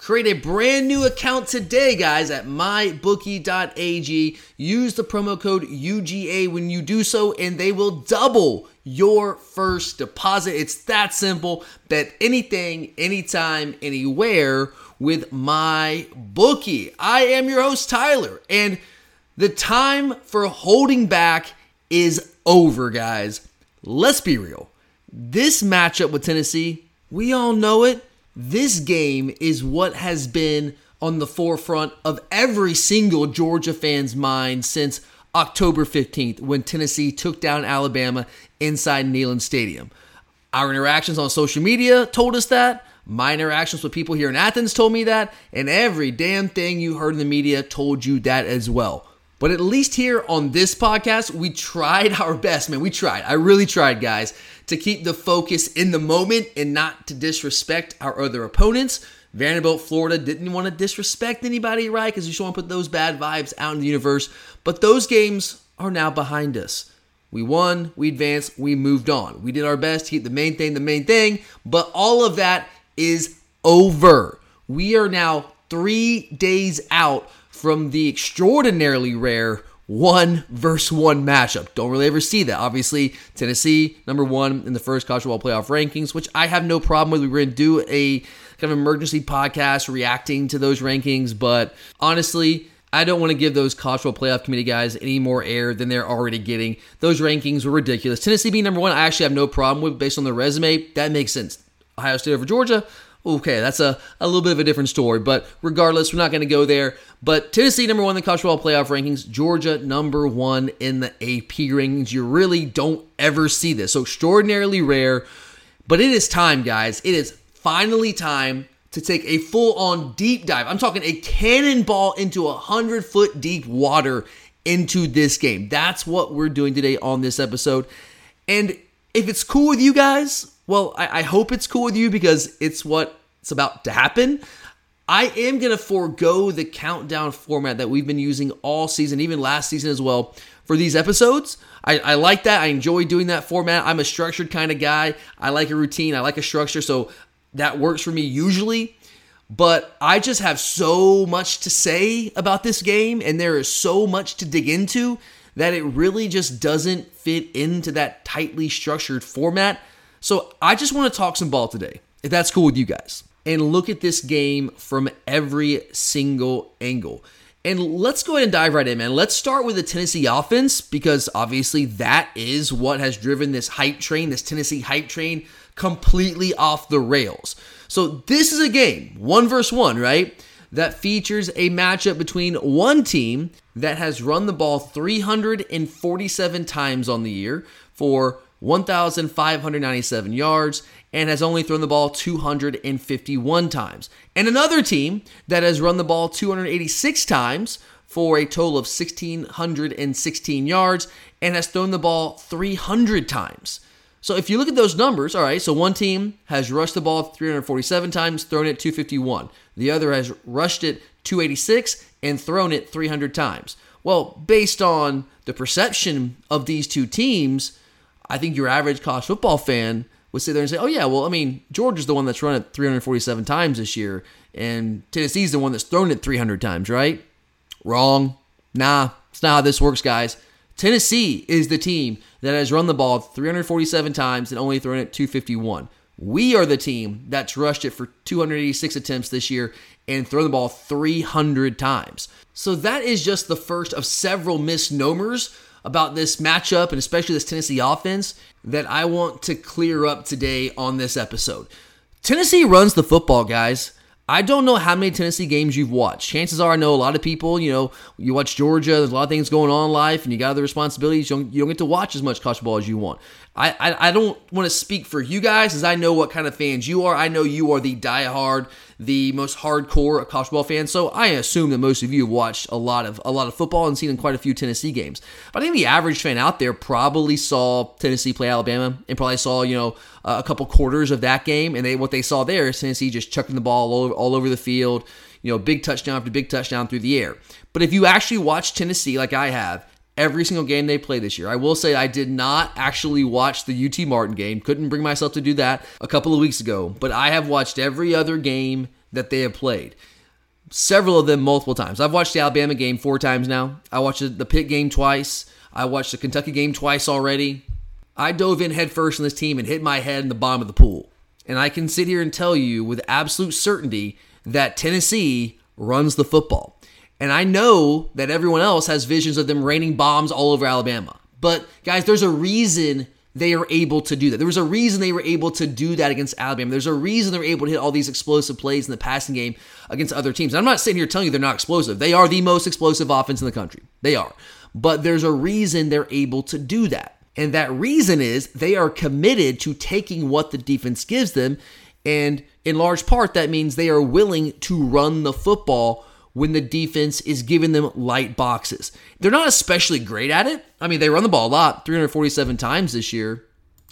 Create a brand new account today, guys, at mybookie.ag. Use the promo code UGA when you do so, and they will double your first deposit. It's that simple. Bet anything, anytime, anywhere with MyBookie. I am your host, Tyler, and the time for holding back is over, guys. Let's be real. This matchup with Tennessee, we all know it. This game is what has been on the forefront of every single Georgia fan's mind since October 15th when Tennessee took down Alabama inside Neyland Stadium. Our interactions on social media told us that. My interactions with people here in Athens told me that. And every damn thing you heard in the media told you that as well. But at least here on this podcast, we tried our best, man. We tried. I really tried, guys, to keep the focus in the moment and not to disrespect our other opponents. Vanderbilt, Florida didn't want to disrespect anybody, right? Because you just want to put those bad vibes out in the universe. But those games are now behind us. We won, we advanced, we moved on. We did our best to keep the main thing the main thing, but all of that is over. We are now three days out from the extraordinarily rare one versus one matchup. Don't really ever see that. Obviously, Tennessee, number one in the first college football playoff rankings, which I have no problem with. We're going to do a kind of emergency podcast reacting to those rankings, but honestly, I don't want to give those college football playoff committee guys any more air than they're already getting. Those rankings were ridiculous. Tennessee being number one, I actually have no problem with based on their resume. That makes sense. Ohio State over Georgia, okay, that's a, a little bit of a different story. But regardless, we're not going to go there. But Tennessee, number one in the college football playoff rankings. Georgia, number one in the AP rankings. You really don't ever see this. So extraordinarily rare. But it is time, guys. It is finally time to take a full on deep dive. I'm talking a cannonball into a 100 foot deep water into this game. That's what we're doing today on this episode. And if it's cool with you guys, well, I, I hope it's cool with you because it's what's about to happen. I am going to forego the countdown format that we've been using all season, even last season as well, for these episodes. I, I like that. I enjoy doing that format. I'm a structured kind of guy. I like a routine, I like a structure. So that works for me usually. But I just have so much to say about this game, and there is so much to dig into that it really just doesn't fit into that tightly structured format. So I just want to talk some ball today, if that's cool with you guys, and look at this game from every single angle. And let's go ahead and dive right in, man. Let's start with the Tennessee offense because obviously that is what has driven this hype train, this Tennessee hype train, completely off the rails. So this is a game, one versus one, right? That features a matchup between one team that has run the ball 347 times on the year for 1,597 yards and has only thrown the ball 251 times. And another team that has run the ball 286 times for a total of 1,616 yards and has thrown the ball 300 times. So if you look at those numbers, all right, so one team has rushed the ball 347 times, thrown it 251. The other has rushed it 286 and thrown it 300 times. Well, based on the perception of these two teams, I think your average college football fan would sit there and say, "Oh yeah, well, I mean, Georgia's the one that's run it 347 times this year, and Tennessee's the one that's thrown it 300 times, right?" Wrong. Nah, it's not how this works, guys. Tennessee is the team that has run the ball 347 times and only thrown it 251. We are the team that's rushed it for 286 attempts this year and thrown the ball 300 times. So that is just the first of several misnomers about this matchup and especially this Tennessee offense that I want to clear up today on this episode. Tennessee runs the football, guys. I don't know how many Tennessee games you've watched. Chances are, I know a lot of people, you know, you watch Georgia, there's a lot of things going on in life, and you got other responsibilities. You don't, you don't get to watch as much college football as you want. I, I, I don't want to speak for you guys, as I know what kind of fans you are. I know you are the diehard, the most hardcore college football fan. So I assume that most of you have watched a lot of a lot of football and seen quite a few Tennessee games. But I think the average fan out there probably saw Tennessee play Alabama and probably saw you know a couple quarters of that game, and they what they saw there is Tennessee just chucking the ball all over, all over the field. You know, big touchdown after big touchdown through the air. But if you actually watch Tennessee like I have, every single game they play this year. I will say I did not actually watch the UT Martin game. Couldn't bring myself to do that a couple of weeks ago, but I have watched every other game that they have played. Several of them multiple times. I've watched the Alabama game four times now. I watched the Pitt game twice. I watched the Kentucky game twice already. I dove in headfirst in this team and hit my head in the bottom of the pool. And I can sit here and tell you with absolute certainty that Tennessee runs the football. And I know that everyone else has visions of them raining bombs all over Alabama. But guys, there's a reason they are able to do that. There was a reason they were able to do that against Alabama. There's a reason they were able to hit all these explosive plays in the passing game against other teams. And I'm not sitting here telling you they're not explosive. They are the most explosive offense in the country. They are. But there's a reason they're able to do that. And that reason is they are committed to taking what the defense gives them. And in large part, that means they are willing to run the football when the defense is giving them light boxes. They're not especially great at it. I mean, they run the ball a lot, 347 times this year,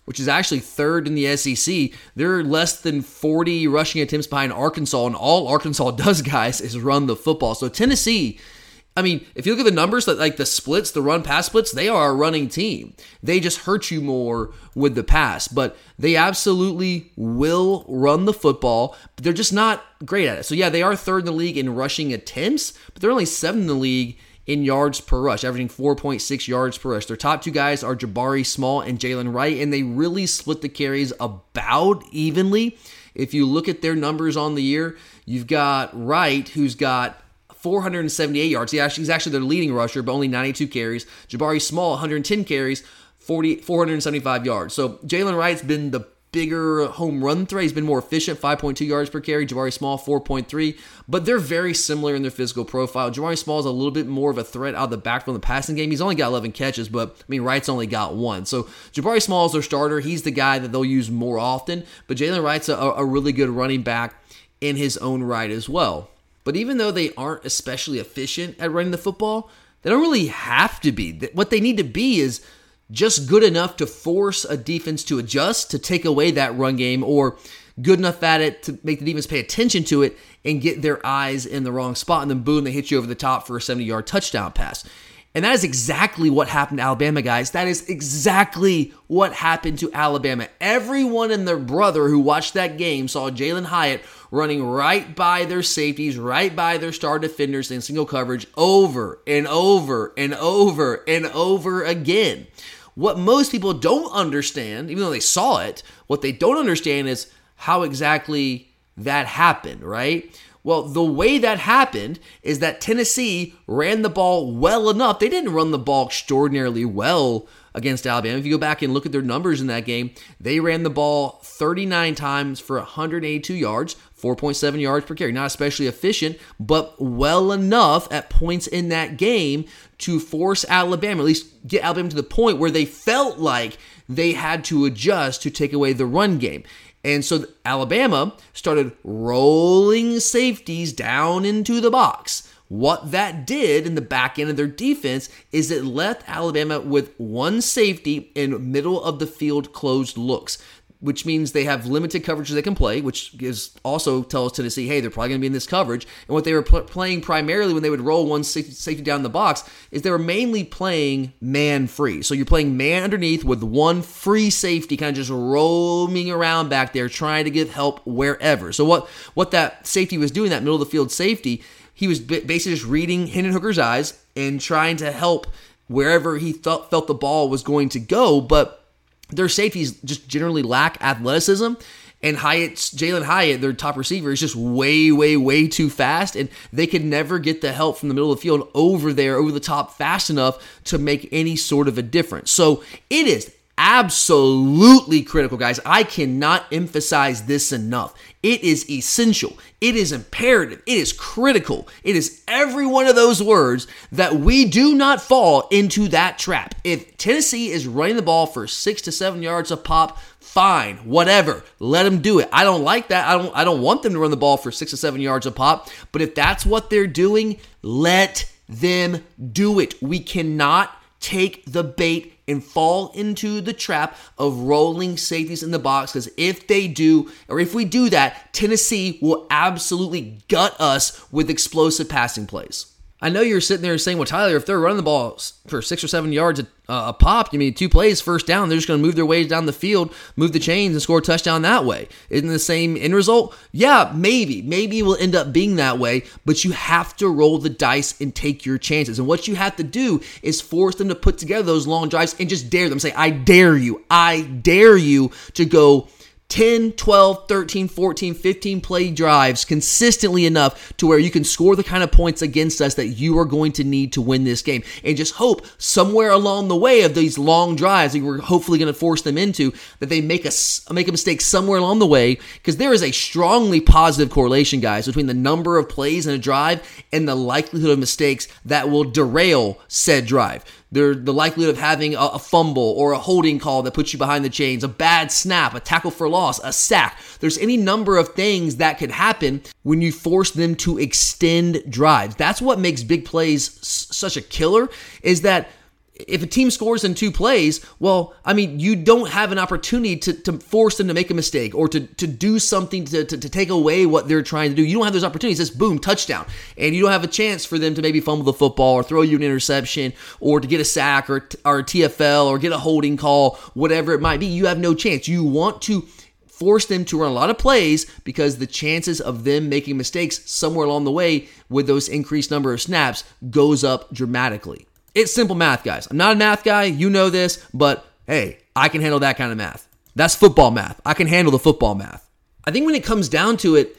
which is actually third in the SEC. They're less than 40 rushing attempts behind Arkansas, and all Arkansas does, guys, is run the football. So Tennessee I mean, if you look at the numbers, like the splits, the run pass splits, they are a running team. They just hurt you more with the pass, but they absolutely will run the football, but they're just not great at it. So, yeah, they are third in the league in rushing attempts, but they're only seventh in the league in yards per rush, averaging 4.6 yards per rush. Their top two guys are Jabari Small and Jaylen Wright, and they really split the carries about evenly. If you look at their numbers on the year, you've got Wright, who's got 478 yards. He actually, he's actually their leading rusher, but only 92 carries. Jabari Small, 110 carries, 40, 475 yards. So Jaylen Wright's been the bigger home run threat. He's been more efficient, 5.2 yards per carry. Jabari Small, 4.3. But they're very similar in their physical profile. Jabari Small is a little bit more of a threat out of the backfield in the passing game. He's only got 11 catches, but I mean, Wright's only got one. So Jabari Small is their starter. He's the guy that they'll use more often. But Jaylen Wright's a, a really good running back in his own right as well. But even though they aren't especially efficient at running the football, they don't really have to be. What they need to be is just good enough to force a defense to adjust, to take away that run game, or good enough at it to make the defense pay attention to it and get their eyes in the wrong spot. And then boom, they hit you over the top for a 70 yard touchdown pass. And that is exactly what happened to Alabama, guys. That is exactly what happened to Alabama. Everyone and their brother who watched that game saw Jalin Hyatt running right by their safeties, right by their star defenders in single coverage over and over and over and over again. What most people don't understand, even though they saw it, what they don't understand is how exactly that happened, right? Well, the way that happened is that Tennessee ran the ball well enough. They didn't run the ball extraordinarily well against Alabama. If you go back and look at their numbers in that game, they ran the ball 39 times for 182 yards, 4.7 yards per carry. Not especially efficient, but well enough at points in that game to force Alabama, at least get Alabama to the point where they felt like they had to adjust to take away the run game. And so Alabama started rolling safeties down into the box. What that did in the back end of their defense is it left Alabama with one safety in middle of the field closed looks. Which means they have limited coverages they can play, which gives also tells Tennessee, hey, they're probably going to be in this coverage. And what they were pl- playing primarily when they would roll one safety, down the box is they were mainly playing man free. So you're playing man underneath with one free safety, kind of just roaming around back there, trying to give help wherever. So what what that safety was doing, that middle of the field safety, he was basically just reading Hendon Hooker's eyes and trying to help wherever he felt the ball was going to go, but their safeties just generally lack athleticism. And Hyatt's Jalin Hyatt, their top receiver, is just way, way, way too fast, and they could never get the help from the middle of the field over there, over the top, fast enough to make any sort of a difference. So it is absolutely critical, guys. I cannot emphasize this enough. It is essential. It is imperative. It is critical. It is every one of those words that we do not fall into that trap. If Tennessee is running the ball for six to seven yards a pop, fine, whatever. Let them do it. I don't like that. I don't I don't want them to run the ball for six to seven yards a pop. But if that's what they're doing, let them do it. We cannot take the bait and fall into the trap of rolling safeties in the box because if they do, or if we do that, Tennessee will absolutely gut us with explosive passing plays. I know you're sitting there saying, well, Tyler, if they're running the ball for six or seven yards a, a pop, you mean two plays, first down, they're just going to move their way down the field, move the chains, and score a touchdown that way. Isn't the same end result? Yeah, maybe. Maybe it will end up being that way, but you have to roll the dice and take your chances. And what you have to do is force them to put together those long drives and just dare them. Say, I dare you. I dare you to go 10, 12, 13, 14, 15 play drives consistently enough to where you can score the kind of points against us that you are going to need to win this game. And just hope somewhere along the way of these long drives that we're hopefully going to force them into that they make a, make a mistake somewhere along the way because there is a strongly positive correlation, guys, between the number of plays in a drive and the likelihood of mistakes that will derail said drive. There, the likelihood of having a, a, fumble or a holding call that puts you behind the chains, a bad snap, a tackle for loss, a sack. There's any number of things that could happen when you force them to extend drives. That's what makes big plays s- such a killer. Is that if a team scores in two plays, well, I mean, you don't have an opportunity to, to force them to make a mistake or to, to do something to, to, to take away what they're trying to do. You don't have those opportunities. It's boom, touchdown. And you don't have a chance for them to maybe fumble the football or throw you an interception or to get a sack or, or a TFL or get a holding call, whatever it might be. You have no chance. You want to force them to run a lot of plays because the chances of them making mistakes somewhere along the way with those increased number of snaps goes up dramatically. It's simple math, guys. I'm not a math guy. You know this, but hey, I can handle that kind of math. That's football math. I can handle the football math. I think when it comes down to it,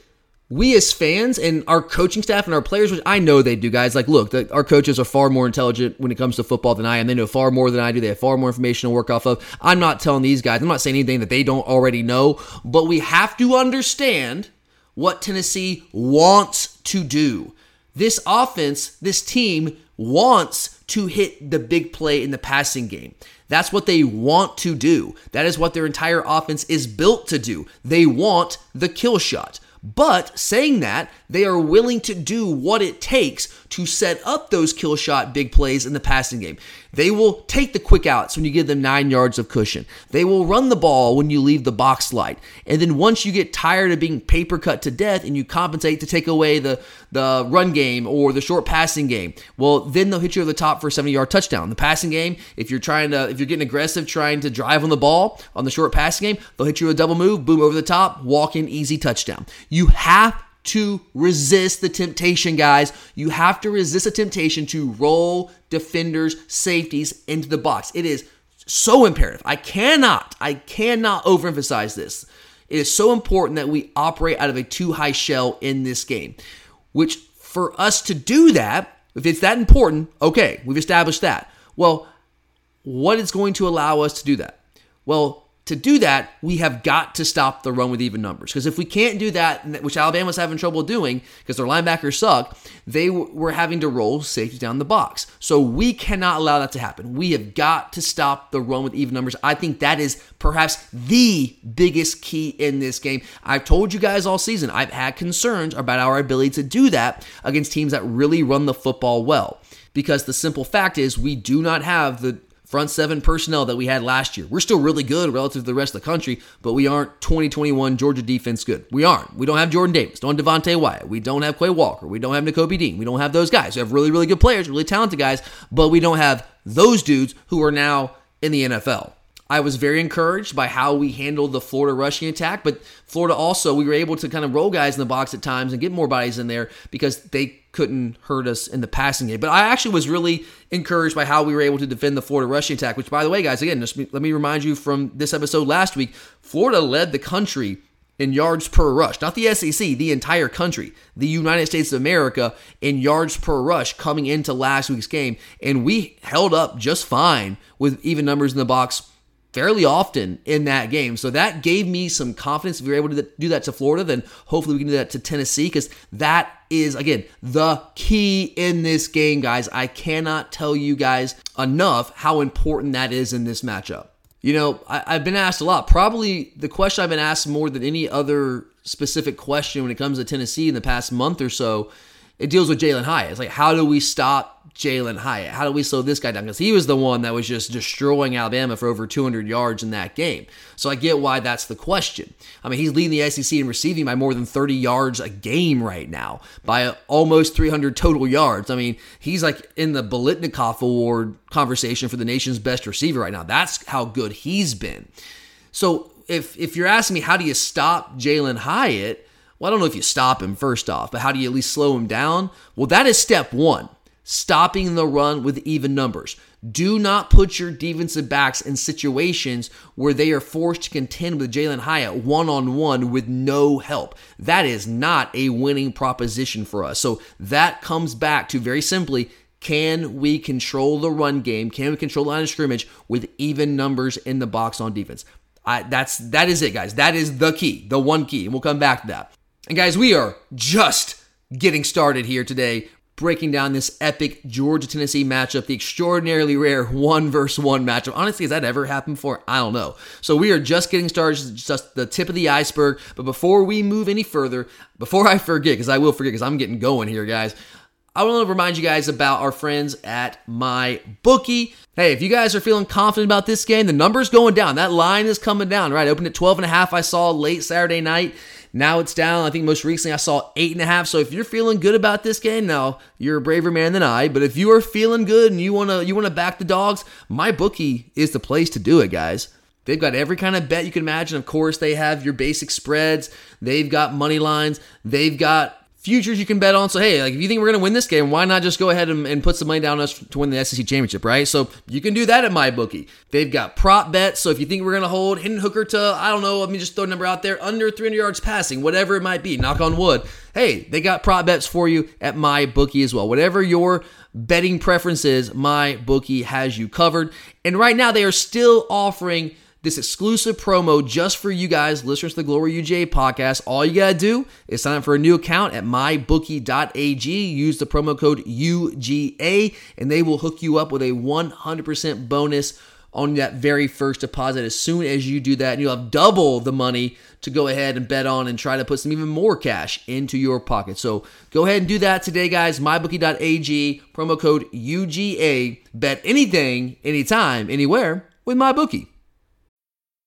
we as fans and our coaching staff and our players, which I know they do, guys, like, look, the, our coaches are far more intelligent when it comes to football than I am. They know far more than I do. They have far more information to work off of. I'm not telling these guys, I'm not saying anything that they don't already know, but we have to understand what Tennessee wants to do. This offense, this team wants to hit the big play in the passing game. That's what they want to do. That is what their entire offense is built to do. They want the kill shot. But saying that, they are willing to do what it takes to set up those kill shot big plays in the passing game. They will take the quick outs when you give them nine yards of cushion. They will run the ball when you leave the box light. And then once you get tired of being paper cut to death and you compensate to take away the, the run game or the short passing game, well, then they'll hit you over the top for a 70 yard touchdown. The passing game, if you're trying to, if you're getting aggressive, trying to drive on the ball on the short passing game, they'll hit you a double move, boom, over the top, walk in, easy touchdown. You have to resist the temptation, guys. You have to resist the temptation to roll defenders, safeties into the box. It is so imperative. I cannot, I cannot overemphasize this. It is so important that we operate out of a two high shell in this game, which for us to do that, if it's that important, okay, we've established that. Well, what is going to allow us to do that? Well, to do that, we have got to stop the run with even numbers. Because if we can't do that, which Alabama's having trouble doing because their linebackers suck, they were having to roll safety down the box. So we cannot allow that to happen. We have got to stop the run with even numbers. I think that is perhaps the biggest key in this game. I've told you guys all season, I've had concerns about our ability to do that against teams that really run the football well. Because the simple fact is, we do not have the front seven personnel that we had last year. We're still really good relative to the rest of the country, but we aren't 2021 Georgia defense good. We aren't. We don't have Jordan Davis, don't have Devonte Wyatt, we don't have Quay Walker, we don't have Nakobe Dean, we don't have those guys. We have really, really good players, really talented guys, but we don't have those dudes who are now in the NFL. I was very encouraged by how we handled the Florida rushing attack, but Florida also, we were able to kind of roll guys in the box at times and get more bodies in there because they couldn't hurt us in the passing game. But I actually was really encouraged by how we were able to defend the Florida rushing attack, which, by the way, guys, again, just let me remind you from this episode last week Florida led the country in yards per rush, not the SEC, the entire country, the United States of America in yards per rush coming into last week's game. And we held up just fine with even numbers in the box fairly often in that game. So that gave me some confidence. If we were able to do that to Florida, then hopefully we can do that to Tennessee because that is, again, the key in this game, guys. I cannot tell you guys enough how important that is in this matchup. You know, I, have been asked a lot. Probably the question I've been asked more than any other specific question when it comes to Tennessee in the past month or so, it deals with Jalin Hyatt. It's like, how do we stop Jalin Hyatt? How do we slow this guy down? Because he was the one that was just destroying Alabama for over 200 yards in that game. So I get why that's the question. I mean, he's leading the SEC in receiving by more than 30 yards a game right now, by almost 300 total yards. I mean, he's like in the Biletnikoff Award conversation for the nation's best receiver right now. That's how good he's been. So if if you're asking me how do you stop Jalin Hyatt, well, I don't know if you stop him first off, but how do you at least slow him down? Well, that is step one stopping the run with even numbers. Do not put your defensive backs in situations where they are forced to contend with Jalin Hyatt one on one with no help. That is not a winning proposition for us. So that comes back to very simply can we control the run game? Can we control the line of scrimmage with even numbers in the box on defense? I, that's that is it, guys. That is the key, the one key, and we'll come back to that. And guys, we are just getting started here today breaking down this epic Georgia Tennessee matchup, the extraordinarily rare one versus one matchup. Honestly, has that ever happened before? I don't know. So we are just getting started, just the tip of the iceberg. But before we move any further, before I forget, because I will forget, because I'm getting going here, guys. I want to remind you guys about our friends at my bookie. Hey, if you guys are feeling confident about this game, the number's going down. That line is coming down, right? Opened at 12 and a half. I saw late Saturday night. Now it's down. I think most recently I saw eight and a half. So if you're feeling good about this game, now you're a braver man than I. But if you are feeling good and you wanna you wanna back the dogs, my bookie is the place to do it, guys. They've got every kind of bet you can imagine. Of course, they have your basic spreads. They've got money lines. They've got futures you can bet on. So hey, like if you think we're gonna win this game, why not just go ahead and, and put some money down us to win the SEC championship, right? So you can do that at my bookie. They've got prop bets. So if you think we're gonna hold Hendon Hooker to I don't know, let me just throw a number out there under 300 yards passing, whatever it might be. Knock on wood. Hey, they got prop bets for you at my bookie as well. Whatever your betting preference is, my bookie has you covered. And right now they are still offering this exclusive promo just for you guys, listeners to the Glory UGA podcast. All you got to do is sign up for a new account at mybookie.ag. Use the promo code UGA, and they will hook you up with a 100% bonus on that very first deposit. As soon as you do that, you'll have double the money to go ahead and bet on and try to put some even more cash into your pocket. So go ahead and do that today, guys. MyBookie.ag, promo code UGA. Bet anything, anytime, anywhere with MyBookie.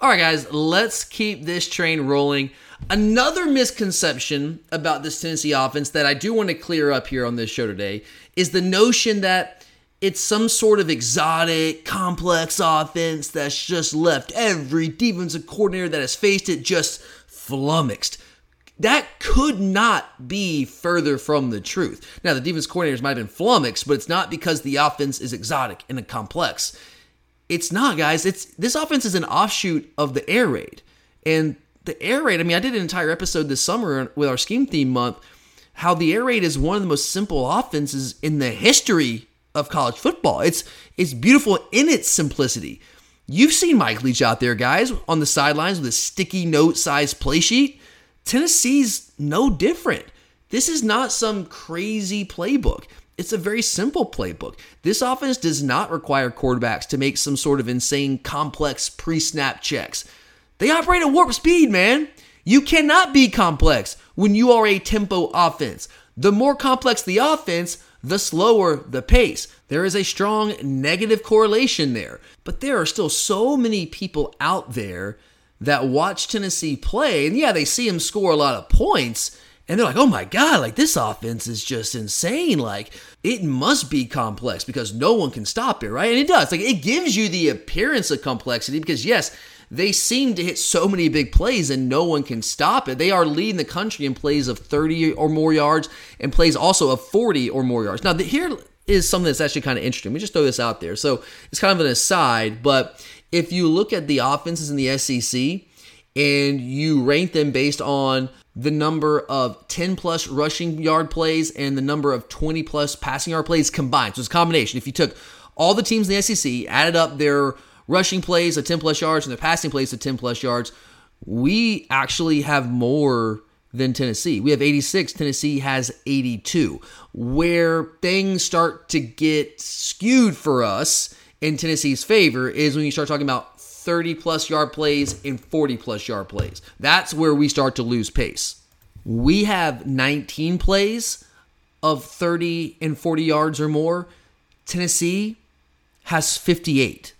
All right, guys, let's keep this train rolling. Another misconception about this Tennessee offense that I do want to clear up here on this show today is the notion that it's some sort of exotic, complex offense that's just left every defensive coordinator that has faced it just flummoxed. That could not be further from the truth. Now, the defense coordinators might have been flummoxed, but it's not because the offense is exotic and complex. It's not, guys. It's this offense is an offshoot of the air raid. And the air raid, I mean, I did an entire episode this summer with our scheme theme month, how the air raid is one of the most simple offenses in the history of college football. It's it's beautiful in its simplicity. You've seen Mike Leach out there, guys, on the sidelines with a sticky note sized play sheet. Tennessee's no different. This is not some crazy playbook. It's a very simple playbook. This offense does not require quarterbacks to make some sort of insane, complex pre snap checks. They operate at warp speed, man. You cannot be complex when you are a tempo offense. The more complex the offense, the slower the pace. There is a strong negative correlation there. But there are still so many people out there that watch Tennessee play, and yeah, they see him score a lot of points and they're like, oh my God, like this offense is just insane. Like it must be complex because no one can stop it, right? And it does. Like it gives you the appearance of complexity because, yes, they seem to hit so many big plays and no one can stop it. They are leading the country in plays of 30 or more yards and plays also of 40 or more yards. Now, the, here is something that's actually kind of interesting. Let me just throw this out there. So it's kind of an aside, but if you look at the offenses in the SEC and you rank them based on the number of 10 plus rushing yard plays and the number of 20 plus passing yard plays combined. So it's a combination. If you took all the teams in the SEC, added up their rushing plays of 10 plus yards and their passing plays of 10 plus yards, we actually have more than Tennessee. We have 86, Tennessee has 82. Where things start to get skewed for us in Tennessee's favor is when you start talking about 30 plus yard plays and 40 plus yard plays. That's where we start to lose pace. We have 19 plays of 30 and 40 yards or more. Tennessee has 58.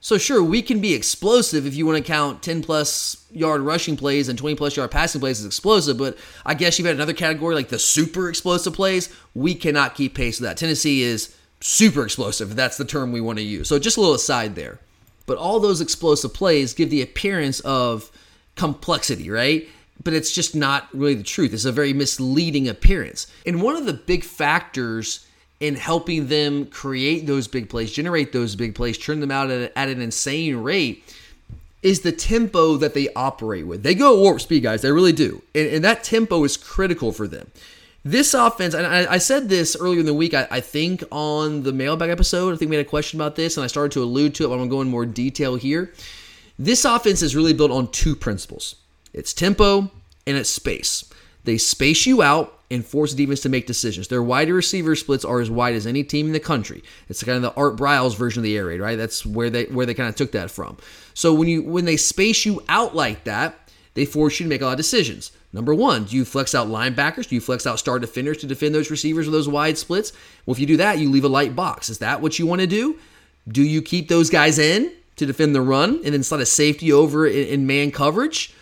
So sure, we can be explosive if you want to count 10 plus yard rushing plays and 20 plus yard passing plays as explosive, but I guess you've got another category like the super explosive plays. We cannot keep pace with that. Tennessee is super explosive, that's the term we want to use. So just a little aside there. But all those explosive plays give the appearance of complexity, right? But it's just not really the truth. It's a very misleading appearance. And one of the big factors in helping them create those big plays, generate those big plays, turn them out at, at an insane rate is the tempo that they operate with. They go warp speed, guys. They really do. And, and that tempo is critical for them. This offense, and I, I, said this earlier in the week, I, I, think on the mailbag episode, I think we had a question about this, and I started to allude to it, but I'm going to go in more detail here. This offense is really built on two principles it's tempo and it's space. They space you out and force defense to make decisions. Their wide receiver splits are as wide as any team in the country. It's kind of the Art Briles version of the air raid, right? That's where they where they kind of took that from. So when you when they space you out like that, they force you to make a lot of decisions. Number one, do you flex out linebackers? Do you flex out star defenders to defend those receivers with those wide splits? Well, if you do that, you leave a light box. Is that what you want to do? Do you keep those guys in to defend the run and then slide a safety over in, in man coverage?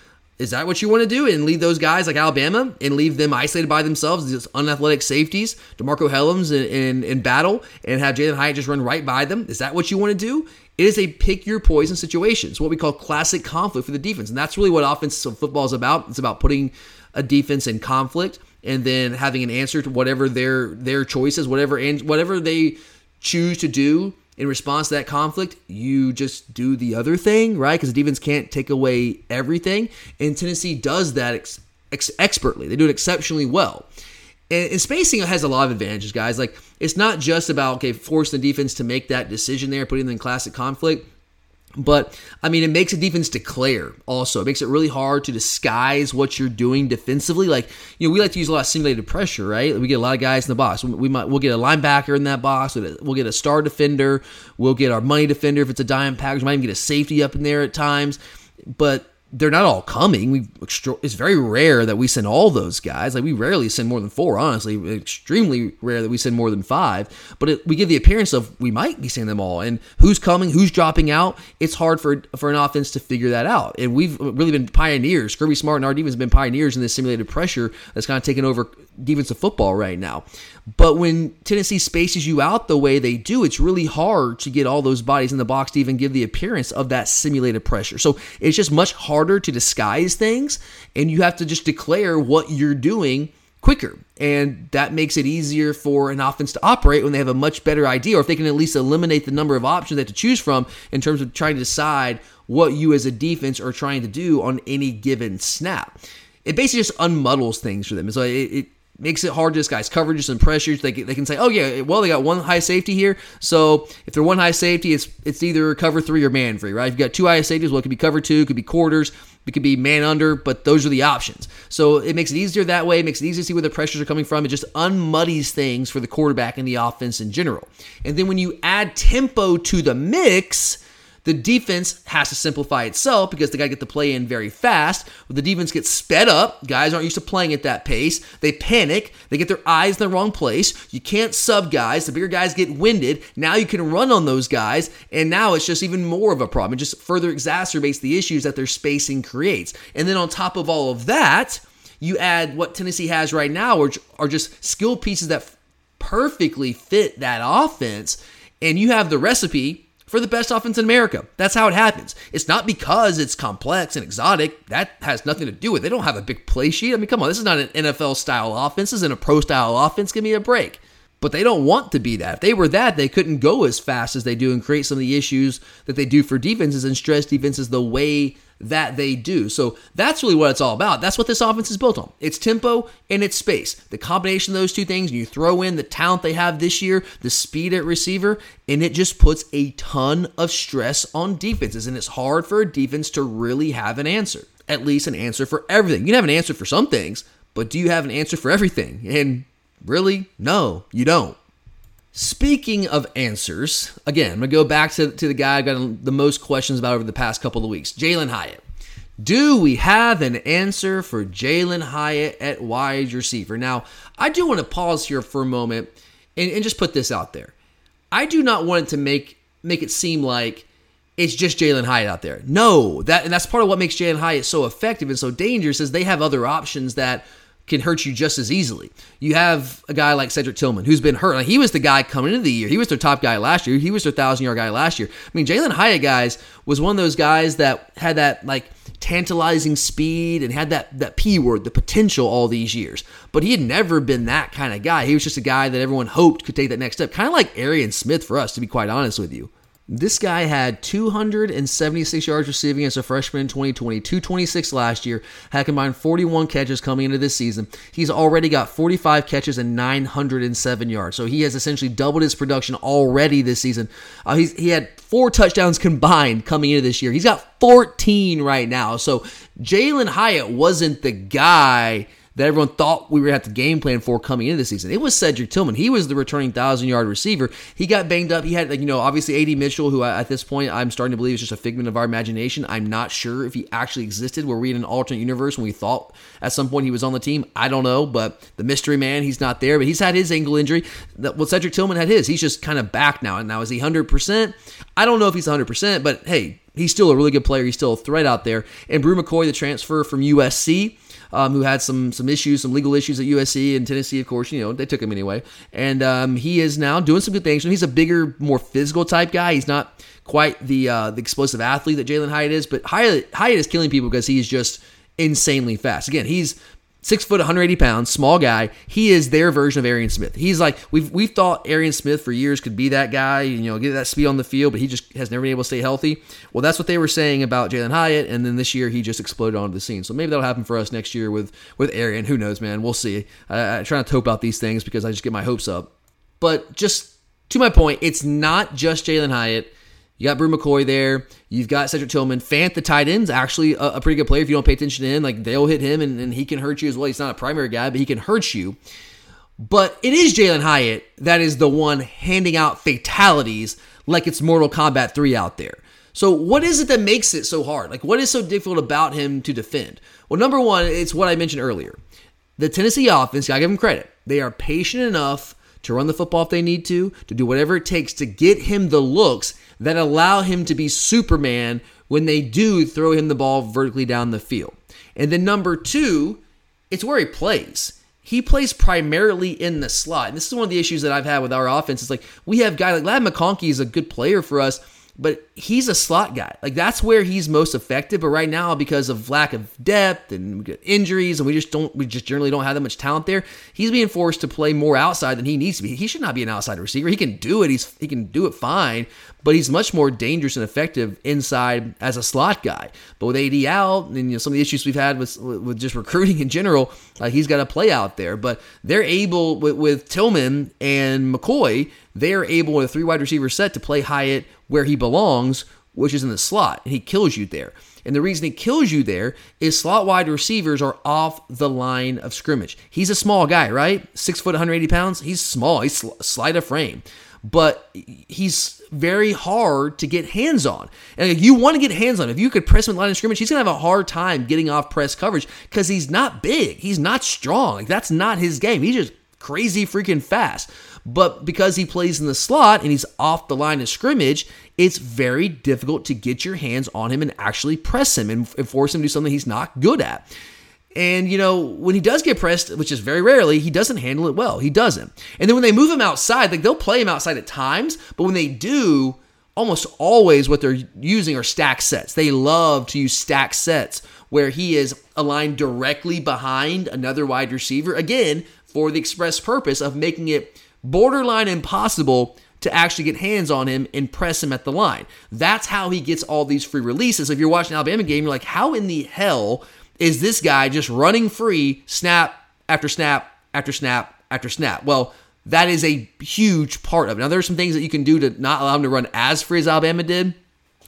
Is that what you want to do and leave those guys like Alabama and leave them isolated by themselves, these unathletic safeties, DeMarcco Hellams in, in, in battle, and have Jalin Hyatt just run right by them? Is that what you want to do? It is a pick your poison situation. It's what we call classic conflict for the defense. And that's really what offensive football is about. It's about putting a defense in conflict and then having an answer to whatever their their choices, whatever and whatever they choose to do in response to that conflict, you just do the other thing, right? Because the defense can't take away everything. And Tennessee does that ex- ex- expertly. They do it exceptionally well. And, and, spacing has a lot of advantages, guys. Like, it's not just about, okay, forcing the defense to make that decision there, putting them in classic conflict. But I mean, it makes a defense declare also. It makes it really hard to disguise what you're doing defensively. Like, you know, we like to use a lot of simulated pressure, right? We get a lot of guys in the box. We might we'll get a linebacker in that box. We'll get a star defender. We'll get our money defender if it's a dime package. We might even get a safety up in there at times. But they're not all coming. We it's very rare that we send all those guys. Like we rarely send more than four. Honestly, extremely rare that we send more than five. But it, we give the appearance of we might be sending them all. And who's coming, who's dropping out? It's hard for for an offense to figure that out. And we've really been pioneers. Kirby Smart and our defense have been pioneers in this simulated pressure that's kind of taken over defensive football right now. But when Tennessee spaces you out the way they do, it's really hard to get all those bodies in the box to even give the appearance of that simulated pressure. So it's just much harder to disguise things, and you have to just declare what you're doing quicker. And that makes it easier for an offense to operate when they have a much better idea, or if they can at least eliminate the number of options they have to choose from in terms of trying to decide what you as a defense are trying to do on any given snap. It basically just unmuddles things for them. So it, it makes it hard to disguise coverages and pressures. They, they can say, oh yeah, well they got one high safety here, so if they're one high safety, it's it's either cover three or man free, right? If you got two high safeties, well it could be cover two, it could be quarters, it could be man under, but those are the options. So it makes it easier that way. It makes it easier to see where the pressures are coming from. It just unmuddies things for the quarterback and the offense in general. And then when you add tempo to the mix the defense has to simplify itself because they got to get the play in very fast. The defense gets sped up, guys aren't used to playing at that pace. They panic. They get their eyes in the wrong place. You can't sub guys. The bigger guys get winded. Now you can run on those guys, and now it's just even more of a problem. It just further exacerbates the issues that their spacing creates. And then on top of all of that, you add what Tennessee has right now, which are just skill pieces that perfectly fit that offense, and you have the recipe for the best offense in America. That's how it happens. It's not because it's complex and exotic. That has nothing to do with it. They don't have a big play sheet. I mean, come on, this is not an NFL style offense. This isn't a pro style offense. Give me a break. But they don't want to be that. If they were that, they couldn't go as fast as they do and create some of the issues that they do for defenses and stress defenses the way that they do. So that's really what it's all about. That's what this offense is built on. It's tempo and it's space. The combination of those two things, and you throw in the talent they have this year, the speed at receiver, and it just puts a ton of stress on defenses. And it's hard for a defense to really have an answer, at least an answer for everything. You can have an answer for some things, but do you have an answer for everything? And really, no, you don't. Speaking of answers, again, I'm going to go back to, to the guy I've got the most questions about over the past couple of weeks Jalin Hyatt. Do we have an answer for Jalin Hyatt at wide receiver? Now, I do want to pause here for a moment and, and just put this out there. I do not want to make make it seem like it's just Jalin Hyatt out there. No, that and that's part of what makes Jalin Hyatt so effective and so dangerous is they have other options that can hurt you just as easily. You have a guy like Cedric Tillman who's been hurt. He was the guy coming into the year. He was their top guy last year. He was their thousand yard guy last year. I mean, Jalin Hyatt guys was one of those guys that had that like tantalizing speed and had that that p word, the potential, all these years. But he had never been that kind of guy. He was just a guy that everyone hoped could take that next step, kind of like Arian Smith for us, to be quite honest with you. This guy had 276 yards receiving as a freshman in 2020, 226 last year, had combined 41 catches coming into this season. He's already got 45 catches and 907 yards. So he has essentially doubled his production already this season. Uh, he had four touchdowns combined coming into this year. He's got 14 right now. So Jalin Hyatt wasn't the guy that everyone thought we were have to game plan for coming into the season. It was Cedric Tillman. He was the returning thousand yard receiver. He got banged up. He had, like, you know, obviously AD Mitchell, who at this point I'm starting to believe is just a figment of our imagination. I'm not sure if he actually existed. Were we in an alternate universe when we thought at some point he was on the team? I don't know, but the mystery man, he's not there. But he's had his ankle injury. Well, Cedric Tillman had his. He's just kind of back now. And now is he 100%? I don't know if he's 100%, but hey, he's still a really good player. He's still a threat out there. And Bru McCoy, the transfer from USC, um, who had some some issues, some legal issues at USC and Tennessee. Of course, you know they took him anyway, and um, he is now doing some good things. He's a bigger, more physical type guy. He's not quite the uh, the explosive athlete that Jalin Hyatt is, but Hyatt, Hyatt is killing people because he's just insanely fast. Again, he's six foot, 180 pounds, small guy. He is their version of Arian Smith. He's like we've we've thought Arian Smith for years could be that guy, you know, get that speed on the field, but he just has never been able to stay healthy. Well, that's what they were saying about Jalin Hyatt, and then this year he just exploded onto the scene. So maybe that'll happen for us next year with with Arian. Who knows, man? We'll see. I, I try not to hope out these things because I just get my hopes up. But just to my point, it's not just Jalin Hyatt. You got Bru McCoy there. You've got Cedric Tillman. Fant, the tight end's actually a, a pretty good player if you don't pay attention to him. Like they'll hit him and, and he can hurt you as well. He's not a primary guy, but he can hurt you. But it is Jalin Hyatt that is the one handing out fatalities like it's Mortal Kombat 3 out there. So, what is it that makes it so hard? Like, what is so difficult about him to defend? Well, number one, it's what I mentioned earlier. The Tennessee offense, gotta give them credit. They are patient enough to run the football if they need to, to do whatever it takes to get him the looks that allow him to be Superman when they do throw him the ball vertically down the field. And then number two, it's where he plays he plays primarily in the slot. And this is one of the issues that I've had with our offense. It's like we have guy like Ladd McConkey is a good player for us, but he's a slot guy. Like that's where he's most effective. But right now, because of lack of depth and injuries, and we just don't, we just generally don't have that much talent there. He's being forced to play more outside than he needs to be. He should not be an outside receiver. He can do it. He's he can do it fine, but he's much more dangerous and effective inside as a slot guy. But with AD out and you know some of the issues we've had with with just recruiting in general, uh, he's got to play out there. But they're able with, with Tillman and McCoy they are able with a three wide receiver set to play Hyatt where he belongs, which is in the slot, and he kills you there. And the reason he kills you there is slot wide receivers are off the line of scrimmage. He's a small guy, right? Six foot, 180 pounds. He's small. He's slight of frame, but he's very hard to get hands on. And you want to get hands on. If you could press him in line of scrimmage, he's gonna have a hard time getting off press coverage because he's not big. He's not strong. Like that's not his game. He's just crazy freaking fast. But because he plays in the slot and he's off the line of scrimmage, it's very difficult to get your hands on him and actually press him and, force him to do something he's not good at. And, you know, when he does get pressed, which is very rarely, he doesn't handle it well. He doesn't. And then when they move him outside, like they'll play him outside at times, but when they do, almost always what they're using are stack sets. They love to use stack sets where he is aligned directly behind another wide receiver, again, for the express purpose of making it borderline impossible to actually get hands on him and press him at the line. That's how he gets all these free releases. If you're watching Alabama game, you're like, how in the hell is this guy just running free snap after snap after snap after snap? Well, that is a huge part of it. Now, there are some things that you can do to not allow him to run as free as Alabama did,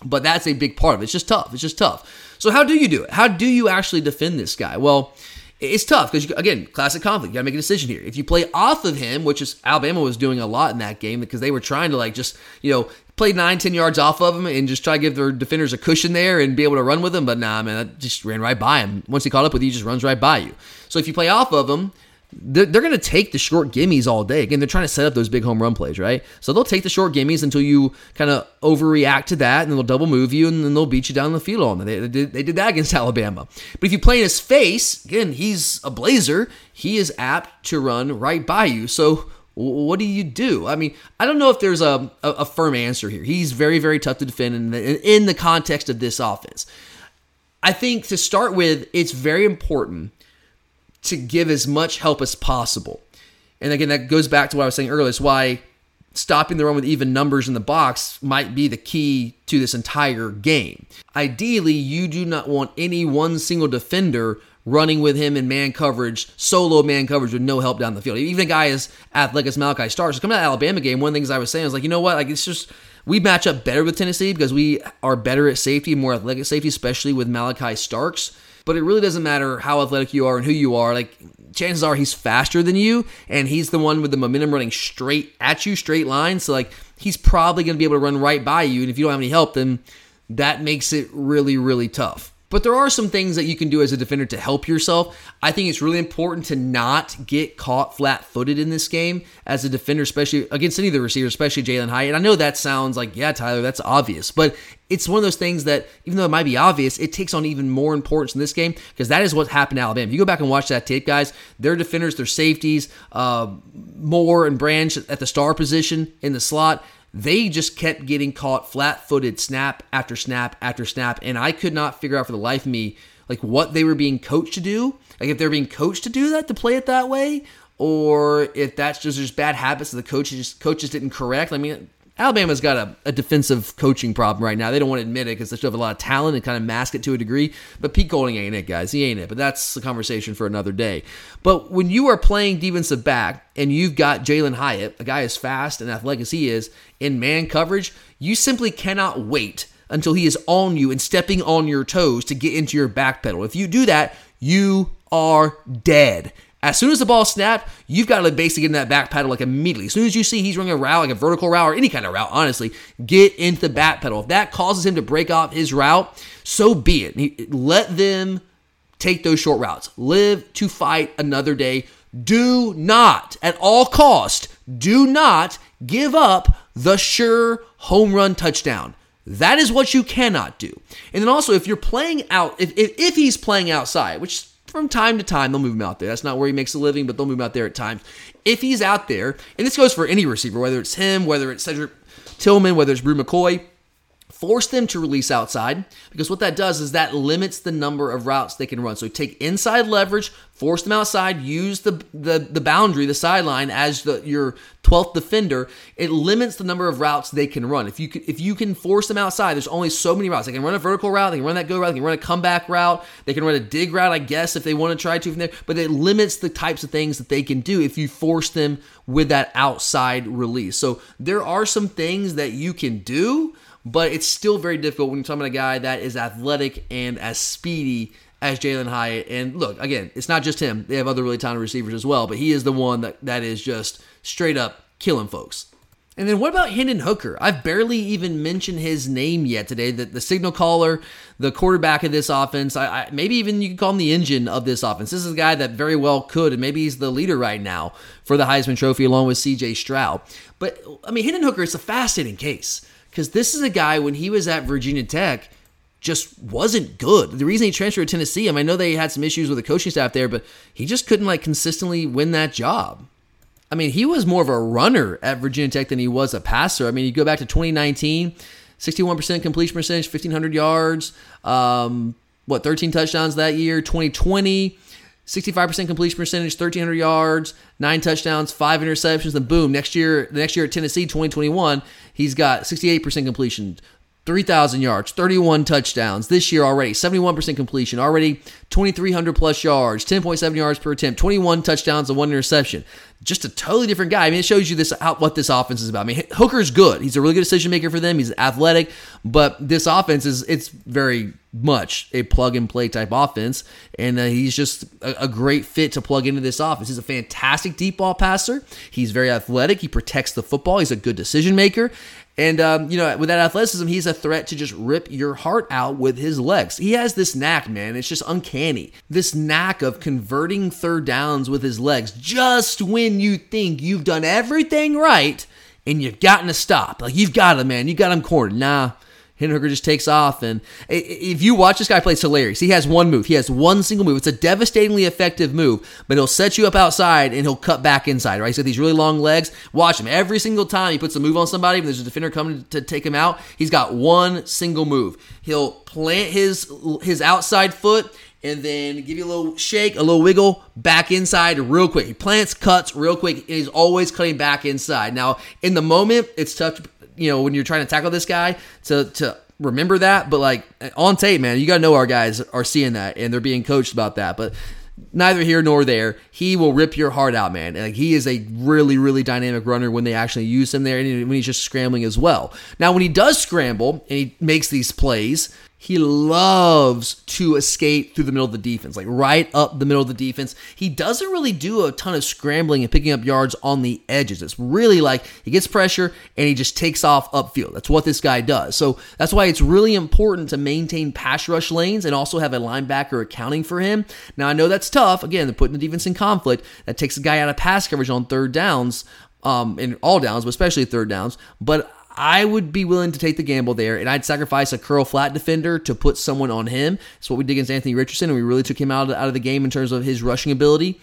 but that's a big part of it. It's just tough. It's just tough. So, how do you do it? How do you actually defend this guy? Well, it's tough because again, classic conflict. You got to make a decision here. If you play off of him, which is Alabama was doing a lot in that game because they were trying to like just you know play nine, ten yards off of him and just try to give their defenders a cushion there and be able to run with him. But nah, man, that just ran right by him. Once he caught up with you, he just runs right by you. So if you play off of him, they're, they're going to take the short gimmies all day. Again, they're trying to set up those big home run plays, right? So they'll take the short gimmies until you kind of overreact to that, and they'll double move you, and then they'll beat you down the field on They, they, did, they did that against Alabama. But if you play in his face, again, he's a blazer. He is apt to run right by you. So what do you do? I mean, I don't know if there's a, a, a firm answer here. He's very, very tough to defend in the, in the context of this offense. I think to start with, it's very important to give as much help as possible. And again, that goes back to what I was saying earlier. It's why stopping the run with even numbers in the box might be the key to this entire game. Ideally, you do not want any one single defender running with him in man coverage, solo man coverage with no help down the field. Even a guy as athletic as Malaki Starks, coming out of Alabama game, one of the things I was saying was like, you know what? Like it's just we match up better with Tennessee because we are better at safety, more athletic at safety, especially with Malaki Starks but it really doesn't matter how athletic you are and who you are. Like, chances are he's faster than you, and he's the one with the momentum running straight at you, straight line. So, like, he's probably going to be able to run right by you. And if you don't have any help, then that makes it really, really tough. But there are some things that you can do as a defender to help yourself. I think it's really important to not get caught flat footed in this game as a defender, especially against any of the receivers, especially Jalin Hyatt. And I know that sounds like, yeah, Tyler, that's obvious. But it's one of those things that, even though it might be obvious, it takes on even more importance in this game because that is what happened to Alabama. If you go back and watch that tape, guys, their defenders, their safeties, uh, Moore and Branch at the star position in the slot, they just kept getting caught flat footed snap after snap after snap. And I could not figure out for the life of me, like what they were being coached to do. Like if they're being coached to do that, to play it that way, or if that's just just bad habits that the coaches coaches didn't correct. I mean, Alabama's got a, a, defensive coaching problem right now. They don't want to admit it because they still have a lot of talent and kind of mask it to a degree. But Pete Golding ain't it, guys. He ain't it. But that's a conversation for another day. But when you are playing defensive back and you've got Jalin Hyatt, a guy as fast and athletic as he is, in man coverage, you simply cannot wait until he is on you and stepping on your toes to get into your back pedal. If you do that, you are dead. As soon as the ball snapped, you've got to basically get in that back pedal like immediately. As soon as you see he's running a route, like a vertical route or any kind of route, honestly, get into the back pedal. If that causes him to break off his route, so be it. Let them take those short routes. Live to fight another day. Do not, at all cost, do not give up the sure home run touchdown. That is what you cannot do. And then also, if you're playing out, if, if, if he's playing outside, which from time to time, they'll move him out there. That's not where he makes a living, but they'll move him out there at times. If he's out there, and this goes for any receiver, whether it's him, whether it's Cedric Tillman, whether it's Bru McCoy, force them to release outside because what that does is that limits the number of routes they can run. So take inside leverage, force them outside, use the the, the boundary, the sideline as the, your 12th defender. It limits the number of routes they can run. If you can, if you can force them outside, there's only so many routes. They can run a vertical route, they can run that go route, they can run a comeback route, they can run a dig route, I guess, if they want to try to from there. But it limits the types of things that they can do if you force them with that outside release. So there are some things that you can do but it's still very difficult when you're talking about a guy that is athletic and as speedy as Jalin Hyatt. And look, again, it's not just him. They have other really talented receivers as well, but he is the one that, that is just straight up killing folks. And then what about Hendon Hooker? I've barely even mentioned his name yet today. The, the signal caller, the quarterback of this offense, I, I, maybe even you could call him the engine of this offense. This is a guy that very well could, and maybe he's the leader right now for the Heisman Trophy along with C.J. Stroud. But I mean, Hendon Hooker is a fascinating case because this is a guy when he was at Virginia Tech just wasn't good. The reason he transferred to Tennessee, I mean, I know they had some issues with the coaching staff there, but he just couldn't like consistently win that job. I mean, he was more of a runner at Virginia Tech than he was a passer. I mean, you go back to 2019, 61% completion percentage, 1,500 yards, um, what, 13 touchdowns that year. 2020, 65% completion percentage, 1,300 yards, nine touchdowns, five interceptions. Then boom, next year, the next year at Tennessee, 2021, he's got 68% completion, 3,000 yards, 31 touchdowns this year already, 71% completion, already 2,300 plus yards, 10.7 yards per attempt, 21 touchdowns and one interception. Just a totally different guy. I mean, it shows you this how, what this offense is about. I mean, Hooker's good. He's a really good decision maker for them. He's athletic, but this offense is it's very much a plug and play type offense, and uh, he's just a, a great fit to plug into this offense. He's a fantastic deep ball passer. He's very athletic. He protects the football. He's a good decision maker, and, um, you know, with that athleticism, he's a threat to just rip your heart out with his legs. He has this knack, man. It's just uncanny. This knack of converting third downs with his legs just when you think you've done everything right and you've gotten to stop. Like, you've got him, man. You got him cornered. Nah, Hooker just takes off. And if you watch this guy play, it's hilarious. He has one move. He has one single move. It's a devastatingly effective move, but he'll set you up outside and he'll cut back inside, right? He's got these really long legs. Watch him. Every single time he puts a move on somebody, when there's a defender coming to take him out, he's got one single move. He'll plant his his outside foot and then give you a little shake, a little wiggle, back inside real quick. He plants, cuts real quick. He's always cutting back inside. Now, in the moment, it's tough you know, when you're trying to tackle this guy to to remember that. But like on tape, man, you gotta know our guys are seeing that and they're being coached about that. But neither here nor there. He will rip your heart out, man. Like he is a really, really dynamic runner when they actually use him there, and when he's just scrambling as well. Now, when he does scramble and he makes these plays, he loves to escape through the middle of the defense, like right up the middle of the defense. He doesn't really do a ton of scrambling and picking up yards on the edges. It's really like he gets pressure and he just takes off upfield. That's what this guy does. So that's why it's really important to maintain pass rush lanes and also have a linebacker accounting for him. Now, I know that's tough. Again, they're putting the defense in conflict. That takes a guy out of pass coverage on third downs, um, in all downs, but especially third downs. But I would be willing to take the gamble there, and I'd sacrifice a curl flat defender to put someone on him. That's what we did against Anthony Richardson, and we really took him out of, out of the game in terms of his rushing ability.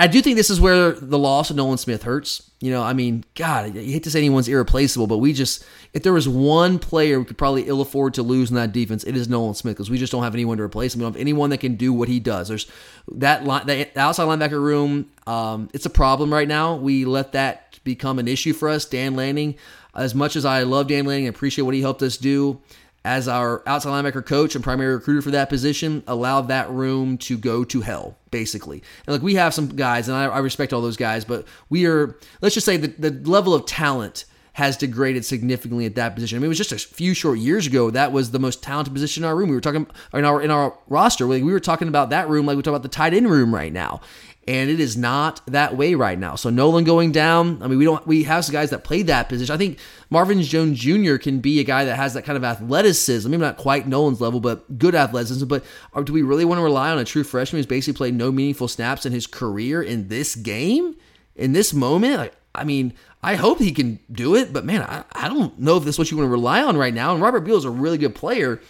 I do think this is where the loss of Nolan Smith hurts. You know, I mean, God, you hate to say anyone's irreplaceable, but we just, if there was one player we could probably ill afford to lose in that defense, it is Nolan Smith because we just don't have anyone to replace him. We don't have anyone that can do what he does. There's that line, that outside linebacker room. Um, it's a problem right now. We let that become an issue for us. Dan Lanning, as much as I love Dan Lanning and appreciate what he helped us do as our outside linebacker coach and primary recruiter for that position, allowed that room to go to hell, basically. And look, we have some guys, and I, I respect all those guys, but we are, let's just say, the, the level of talent has degraded significantly at that position. I mean, it was just a few short years ago that was the most talented position in our room. We were talking in our in our roster. We were talking about that room like we talk about the tight end room right now, and it is not that way right now. So Nolan going down. I mean, we don't we have some guys that play that position. I think Marvin Jones Jr. can be a guy that has that kind of athleticism. Maybe not quite Nolan's level, but good athleticism. But uh, do we really want to rely on a true freshman who's basically played no meaningful snaps in his career in this game, in this moment? Like, I mean, I hope he can do it, but man, I, I don't know if this is what you want to rely on right now. And Robert Beal is a really good player.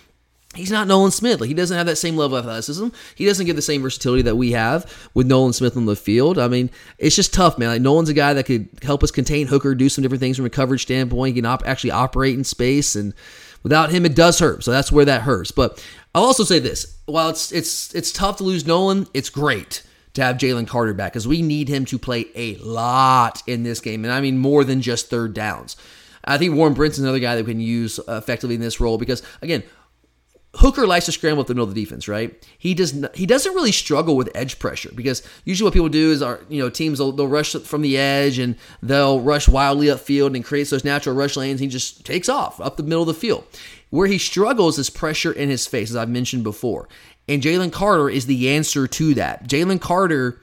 He's not Nolan Smith. Like he doesn't have that same level of athleticism. He doesn't get the same versatility that we have with Nolan Smith on the field. I mean, it's just tough, man. Like Nolan's a guy that could help us contain Hooker, do some different things from a coverage standpoint. He can op- actually operate in space, and without him, it does hurt. So that's where that hurts. But I'll also say this: while it's it's it's tough to lose Nolan, it's great to have Jalen Carter back because we need him to play a lot in this game. And I mean more than just third downs. I think Warren Brinson's another guy that we can use effectively in this role because, again, Hooker likes to scramble at the middle of the defense, right? He does. Not, he doesn't really struggle with edge pressure because usually what people do is, our you know, teams they'll, they'll rush from the edge and they'll rush wildly upfield and creates those natural rush lanes. He just takes off up the middle of the field. Where he struggles is pressure in his face, as I've mentioned before. And Jalen Carter is the answer to that. Jalen Carter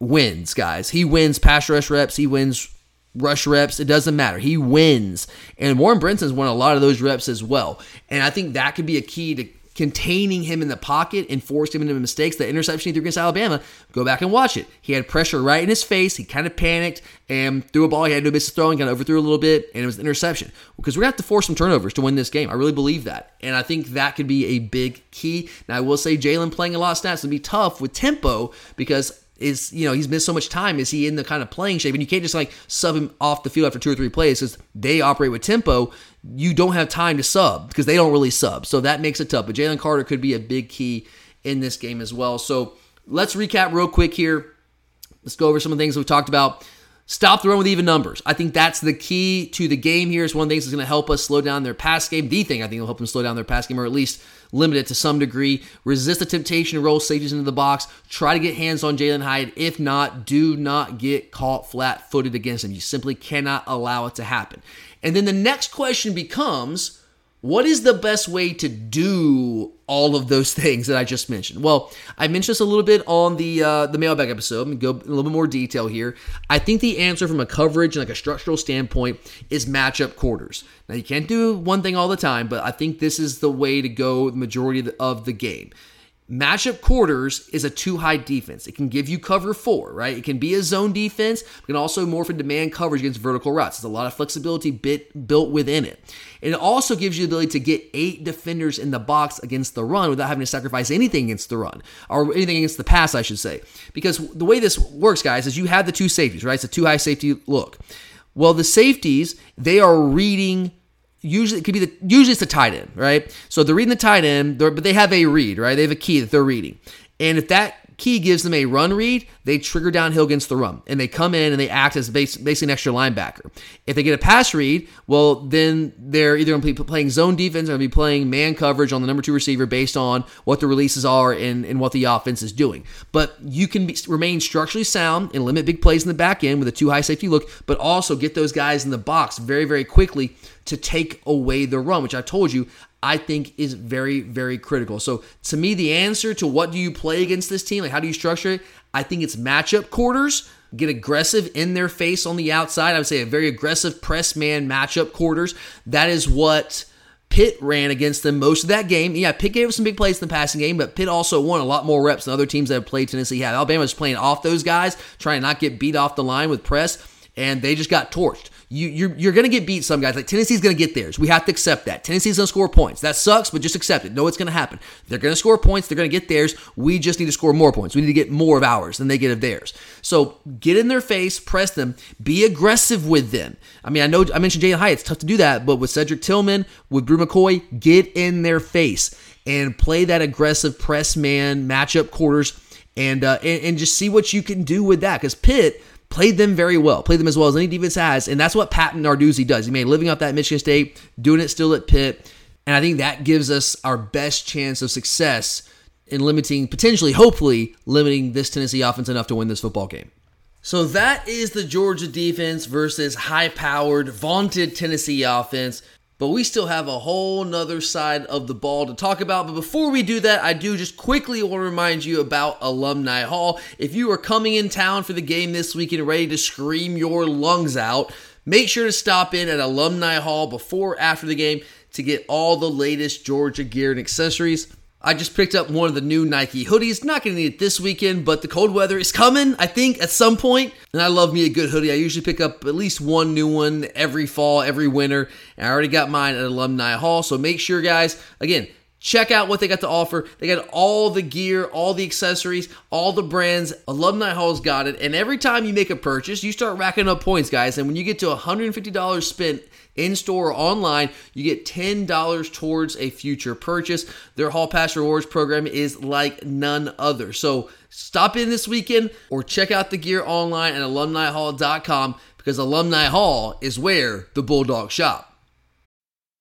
wins, guys. He wins pass rush reps. He wins rush reps. It doesn't matter. He wins. And Warren Brinson's won a lot of those reps as well. And I think that could be a key to containing him in the pocket and forced him into mistakes. The interception he threw against Alabama, go back and watch it. He had pressure right in his face. He kind of panicked and threw a ball. He had no business throwing, kind of overthrew a little bit, and it was an interception. Because we're going to have to force some turnovers to win this game. I really believe that. And I think that could be a big key. Now, I will say Jalen playing a lot of snaps would be tough with tempo because is you know he's missed so much time. Is he in the kind of playing shape? And you can't just like sub him off the field after two or three plays because they operate with tempo. You don't have time to sub because they don't really sub. So that makes it tough. But jalen carter could be a big key in this game as well. So let's recap real quick here. Let's go over some of the things we've talked about Stop the run with even numbers. I think that's the key to the game here. It's one of the things that's going to help us slow down their pass game. The thing I think will help them slow down their pass game or at least limit it to some degree. Resist the temptation to roll safeties into the box. Try to get hands on Jalin Hyatt. If not, do not get caught flat footed against him. You simply cannot allow it to happen. And then the next question becomes what is the best way to do all of those things that I just mentioned? Well, I mentioned this a little bit on the uh, the mailbag episode. and go a little bit more detail here. I think the answer from a coverage and like a structural standpoint is matchup quarters. Now you can't do one thing all the time, but I think this is the way to go the majority of the, of the game. Matchup quarters is a two high defense. It can give you cover four, right? It can be a zone defense. It can also morph into man coverage against vertical routes. There's a lot of flexibility bit built within it. And it also gives you the ability to get eight defenders in the box against the run without having to sacrifice anything against the run or anything against the pass, I should say. Because the way this works, guys, is you have the two safeties, right? It's a two high safety look. Well, the safeties, they are reading usually it could be the usually it's the tight end, right? So they're reading the tight end, but they have a read, right? They have a key that they're reading, and if that key gives them a run read, they trigger downhill against the run, and they come in and they act as basically an extra linebacker. If they get a pass read, well, then they're either going to be playing zone defense or going to be playing man coverage on the number two receiver based on what the releases are and, and what the offense is doing. But you can be, remain structurally sound and limit big plays in the back end with a two high safety look, but also get those guys in the box very, very quickly to take away the run, which I told you I think is very, very critical. So to me, the answer to what do you play against this team, like how do you structure it, I think it's matchup quarters. Get aggressive in their face on the outside. I would say a very aggressive press man matchup quarters. That is what Pitt ran against them most of that game. Yeah, Pitt gave some big plays in the passing game, but Pitt also won a lot more reps than other teams that have played Tennessee have. Alabama was playing off those guys, trying to not get beat off the line with press, and they just got torched you, you're, you're going to get beat some guys. Like Tennessee's going to get theirs. We have to accept that. Tennessee's going to score points. That sucks, but just accept it. Know it's going to happen. They're going to score points. They're going to get theirs. We just need to score more points. We need to get more of ours than they get of theirs. So get in their face, press them, be aggressive with them. I mean, I know I mentioned Jalin Hyatt. It's tough to do that, but with Cedric Tillman, with Bru McCoy, get in their face and play that aggressive press man matchup quarters and, uh, and, and just see what you can do with that. Because Pitt – played them very well, played them as well as any defense has, and that's what Pat Narduzzi does. He made living off that Michigan State, doing it still at Pitt, and I think that gives us our best chance of success in limiting, potentially, hopefully, limiting this Tennessee offense enough to win this football game. So that is the Georgia defense versus high powered, vaunted Tennessee offense. But we still have a whole nother side of the ball to talk about. But before we do that, I do just quickly want to remind you about Alumni Hall. If you are coming in town for the game this weekend and ready to scream your lungs out, make sure to stop in at Alumni Hall before after the game to get all the latest Georgia gear and accessories. I just picked up one of the new Nike hoodies. Not to need it this weekend, but the cold weather is coming, I think, at some point. And I love me a good hoodie. I usually pick up at least one new one every fall, every winter. And I already got mine at Alumni Hall. So make sure, guys, again, check out what they got to offer. They got all the gear, all the accessories, all the brands. Alumni Hall's got it. And every time you make a purchase, you start racking up points, guys. And when you get to $150 spent, in store or online, you get $10 towards a future purchase. Their Hall Pass Rewards program is like none other. So stop in this weekend or check out the gear online at alumnihall.com because Alumni Hall is where the Bulldogs shop.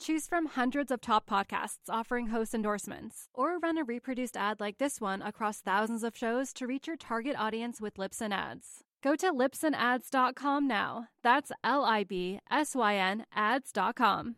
Choose from hundreds of top podcasts offering host endorsements, or run a reproduced ad like this one across thousands of shows to reach your target audience with Libsyn Ads. Go to libsynads.com now. That's L I B S Y N ads.com.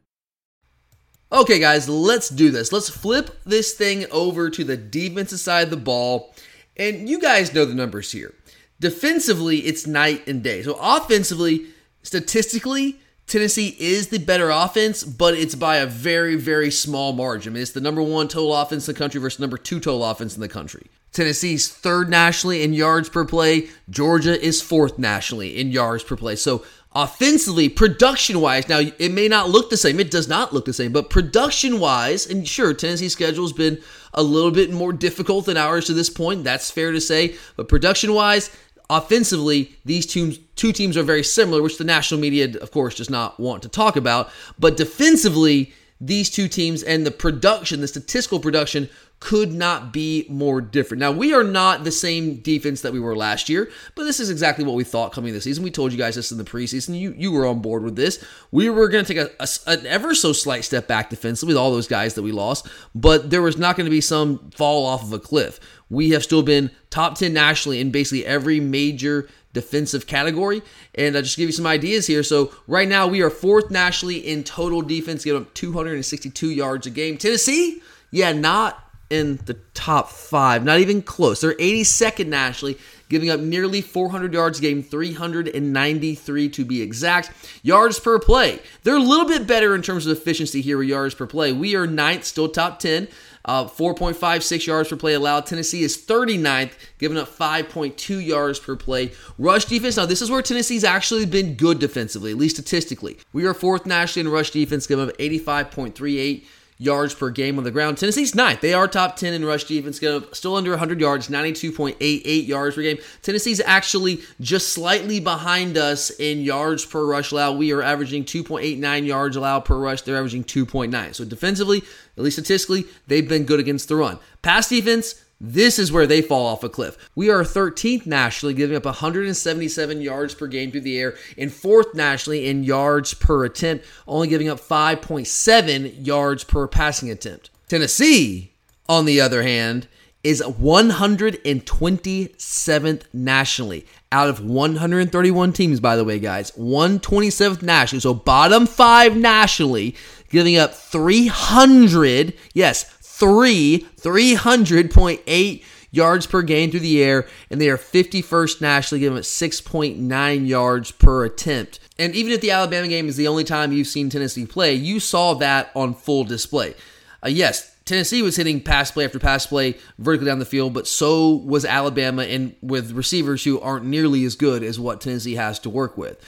Okay, guys, let's do this. Let's flip this thing over to the defensive side of the ball. And you guys know the numbers here. Defensively, it's night and day. So, offensively, statistically, Tennessee is the better offense, but it's by a very, very small margin. I mean, it's the number one total offense in the country versus number two total offense in the country. Tennessee's third nationally in yards per play. Georgia is fourth nationally in yards per play. So offensively, production wise, now it may not look the same. It does not look the same, but production wise, and sure, Tennessee's schedule has been a little bit more difficult than ours to this point. That's fair to say. But production wise, offensively, these teams two teams are very similar, which the national media, of course, does not want to talk about. But defensively, these two teams and the production, the statistical production, could not be more different. Now, we are not the same defense that we were last year, but this is exactly what we thought coming this season. We told you guys this in the preseason. You you were on board with this. We were going to take a, a, an ever so slight step back defensively with all those guys that we lost, but there was not going to be some fall off of a cliff. We have still been top 10 nationally in basically every major defensive category. And I'll just give you some ideas here. So right now we are fourth nationally in total defense, giving up 262 yards a game. Tennessee, yeah, not in the top five, not even close. They're 82nd nationally, giving up nearly 400 yards a game, 393 to be exact. Yards per play, they're a little bit better in terms of efficiency here with yards per play. We are ninth, still top 10. Uh, 4.56 yards per play allowed. Tennessee is 39th, giving up 5.2 yards per play. Rush defense. Now, this is where Tennessee's actually been good defensively, at least statistically. We are fourth nationally in rush defense, giving up 85.38 yards per game on the ground. Tennessee's ninth. They are top 10 in rush defense, still under 100 yards, 92.88 yards per game. Tennessee's actually just slightly behind us in yards per rush allowed. We are averaging 2.89 yards allowed per rush. They're averaging 2.9. So defensively, at least statistically, they've been good against the run. Pass defense, this is where they fall off a cliff. We are 13th nationally, giving up 177 yards per game through the air, and fourth nationally in yards per attempt, only giving up 5.7 yards per passing attempt. Tennessee, on the other hand, is 127th nationally out of 131 teams, by the way, guys. 127th nationally. So bottom five nationally, giving up 300, yes, three, 300.8 yards per game through the air, and they are 51st nationally, giving up 6.9 yards per attempt. And even if the Alabama game is the only time you've seen Tennessee play, you saw that on full display. Uh, yes, Tennessee was hitting pass play after pass play vertically down the field, but so was Alabama, and with receivers who aren't nearly as good as what Tennessee has to work with.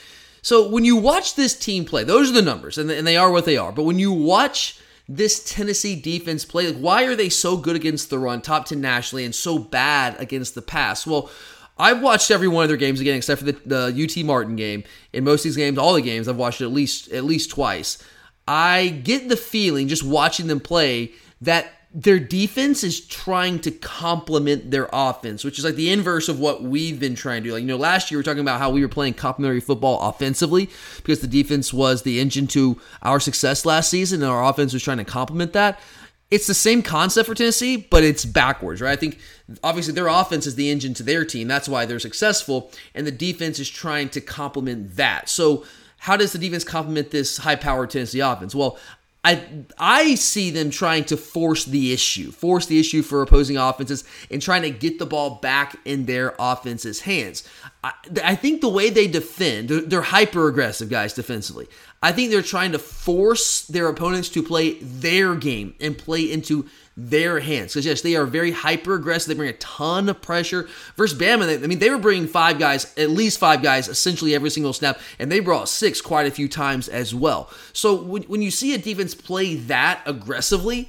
So when you watch this team play, those are the numbers, and they are what they are. But when you watch this Tennessee defense play, like why are they so good against the run, top 10 nationally, and so bad against the pass? Well, I've watched every one of their games again, except for the, the UT Martin game. In most of these games, all the games, I've watched it at least at least twice. I get the feeling just watching them play that their defense is trying to complement their offense, which is like the inverse of what we've been trying to do. Like, you know, last year we were talking about how we were playing complementary football offensively because the defense was the engine to our success last season and our offense was trying to complement that. It's the same concept for Tennessee, but it's backwards, right? I think obviously their offense is the engine to their team. That's why they're successful, and the defense is trying to complement that. So, how does the defense complement this high powered Tennessee offense? Well, I I see them trying to force the issue, force the issue for opposing offenses, and trying to get the ball back in their offense's hands. I, I think the way they defend, they're, they're hyper aggressive guys defensively. I think they're trying to force their opponents to play their game and play into their hands. Because, yes, they are very hyper aggressive. They bring a ton of pressure. Versus Bama, they, I mean, they were bringing five guys, at least five guys, essentially every single snap, and they brought six quite a few times as well. So when, when you see a defense play that aggressively,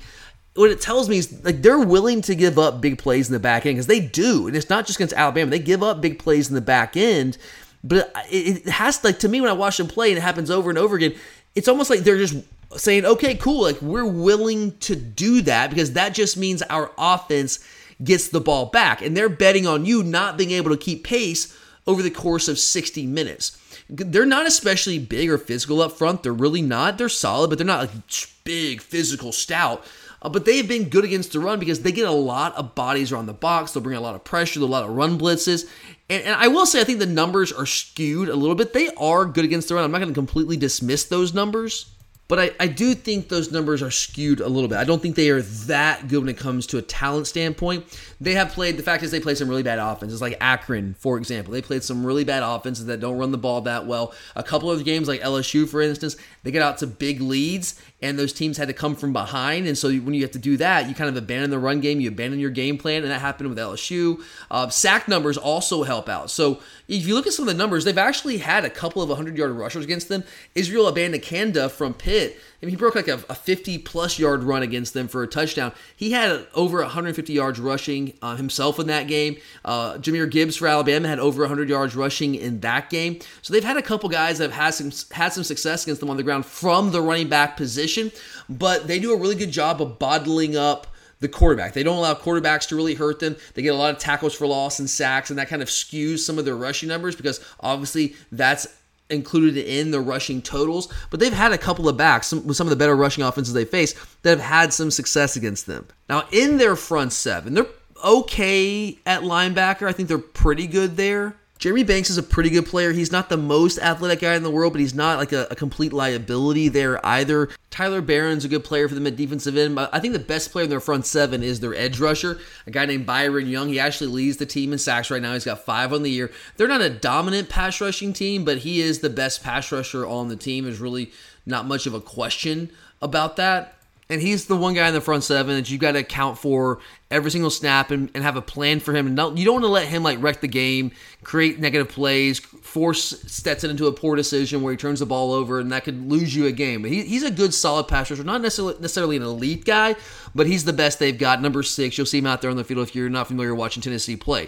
what it tells me is like they're willing to give up big plays in the back end because they do, and it's not just against Alabama. They give up big plays in the back end, but it, it has like to me when I watch them play and it happens over and over again. It's almost like they're just saying, okay, cool, like we're willing to do that because that just means our offense gets the ball back. And they're betting on you not being able to keep pace over the course of 60 minutes. They're not especially big or physical up front. They're really not. They're solid, but they're not like big, physical, stout. Uh, but they've been good against the run because they get a lot of bodies around the box. They'll bring a lot of pressure, a lot of run blitzes. And, and I will say, I think the numbers are skewed a little bit. They are good against the run. I'm not going to completely dismiss those numbers. But I, I do think those numbers are skewed a little bit. I don't think they are that good when it comes to a talent standpoint. They have played, the fact is, they played some really bad offenses, like Akron, for example. They played some really bad offenses that don't run the ball that well. A couple of games, like LSU, for instance, they get out to big leads, and those teams had to come from behind. And so when you have to do that, you kind of abandon the run game, you abandon your game plan, and that happened with LSU. Uh, sack numbers also help out. So if you look at some of the numbers, they've actually had a couple of 100 yard rushers against them. Israel Abanikanda from Pitt Mean, he broke like a, a 50 plus yard run against them for a touchdown. He had over 150 yards rushing uh, himself in that game. Uh, Jahmyr Gibbs for Alabama had over 100 yards rushing in that game. So they've had a couple guys that have had some had some success against them on the ground from the running back position, but they do a really good job of bottling up the quarterback. They don't allow quarterbacks to really hurt them. They get a lot of tackles for loss and sacks, and that kind of skews some of their rushing numbers because obviously that's included in the rushing totals, but they've had a couple of backs some, with some of the better rushing offenses they face that have had some success against them. Now, in their front seven, they're okay at linebacker. I think they're pretty good there. Jeremy Banks is a pretty good player. He's not the most athletic guy in the world, but he's not like a, a, complete liability there either. Tyler Baron's a good player for them at defensive end, I think the best player in their front seven is their edge rusher, a guy named Byron Young. He actually leads the team in sacks right now. He's got five on the year. They're not a dominant pass rushing team, but he is the best pass rusher on the team. There's really not much of a question about that. And he's the one guy in the front seven that you got to account for every single snap and, and have a plan for him. And don't, you don't want to let him like wreck the game, create negative plays, force Stetson into a poor decision where he turns the ball over, and that could lose you a game. But he, he's a good, solid pass rusher. Not necessarily, necessarily an elite guy, but he's the best they've got. Number six, you'll see him out there on the field if you're not familiar watching Tennessee play.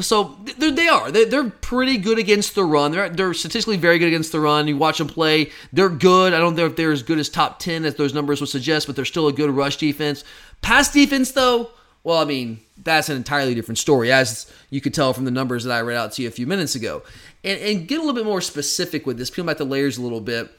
So they are. They're pretty good against the run. They're, they're statistically very good against the run. You watch them play, they're good. I don't know if they're as good as top 10 as those numbers would suggest, but they're still a good rush defense. Pass defense, though, well, I mean, that's an entirely different story, as you could tell from the numbers that I read out to you a few minutes ago. And, and get a little bit more specific with this, peel back the layers a little bit.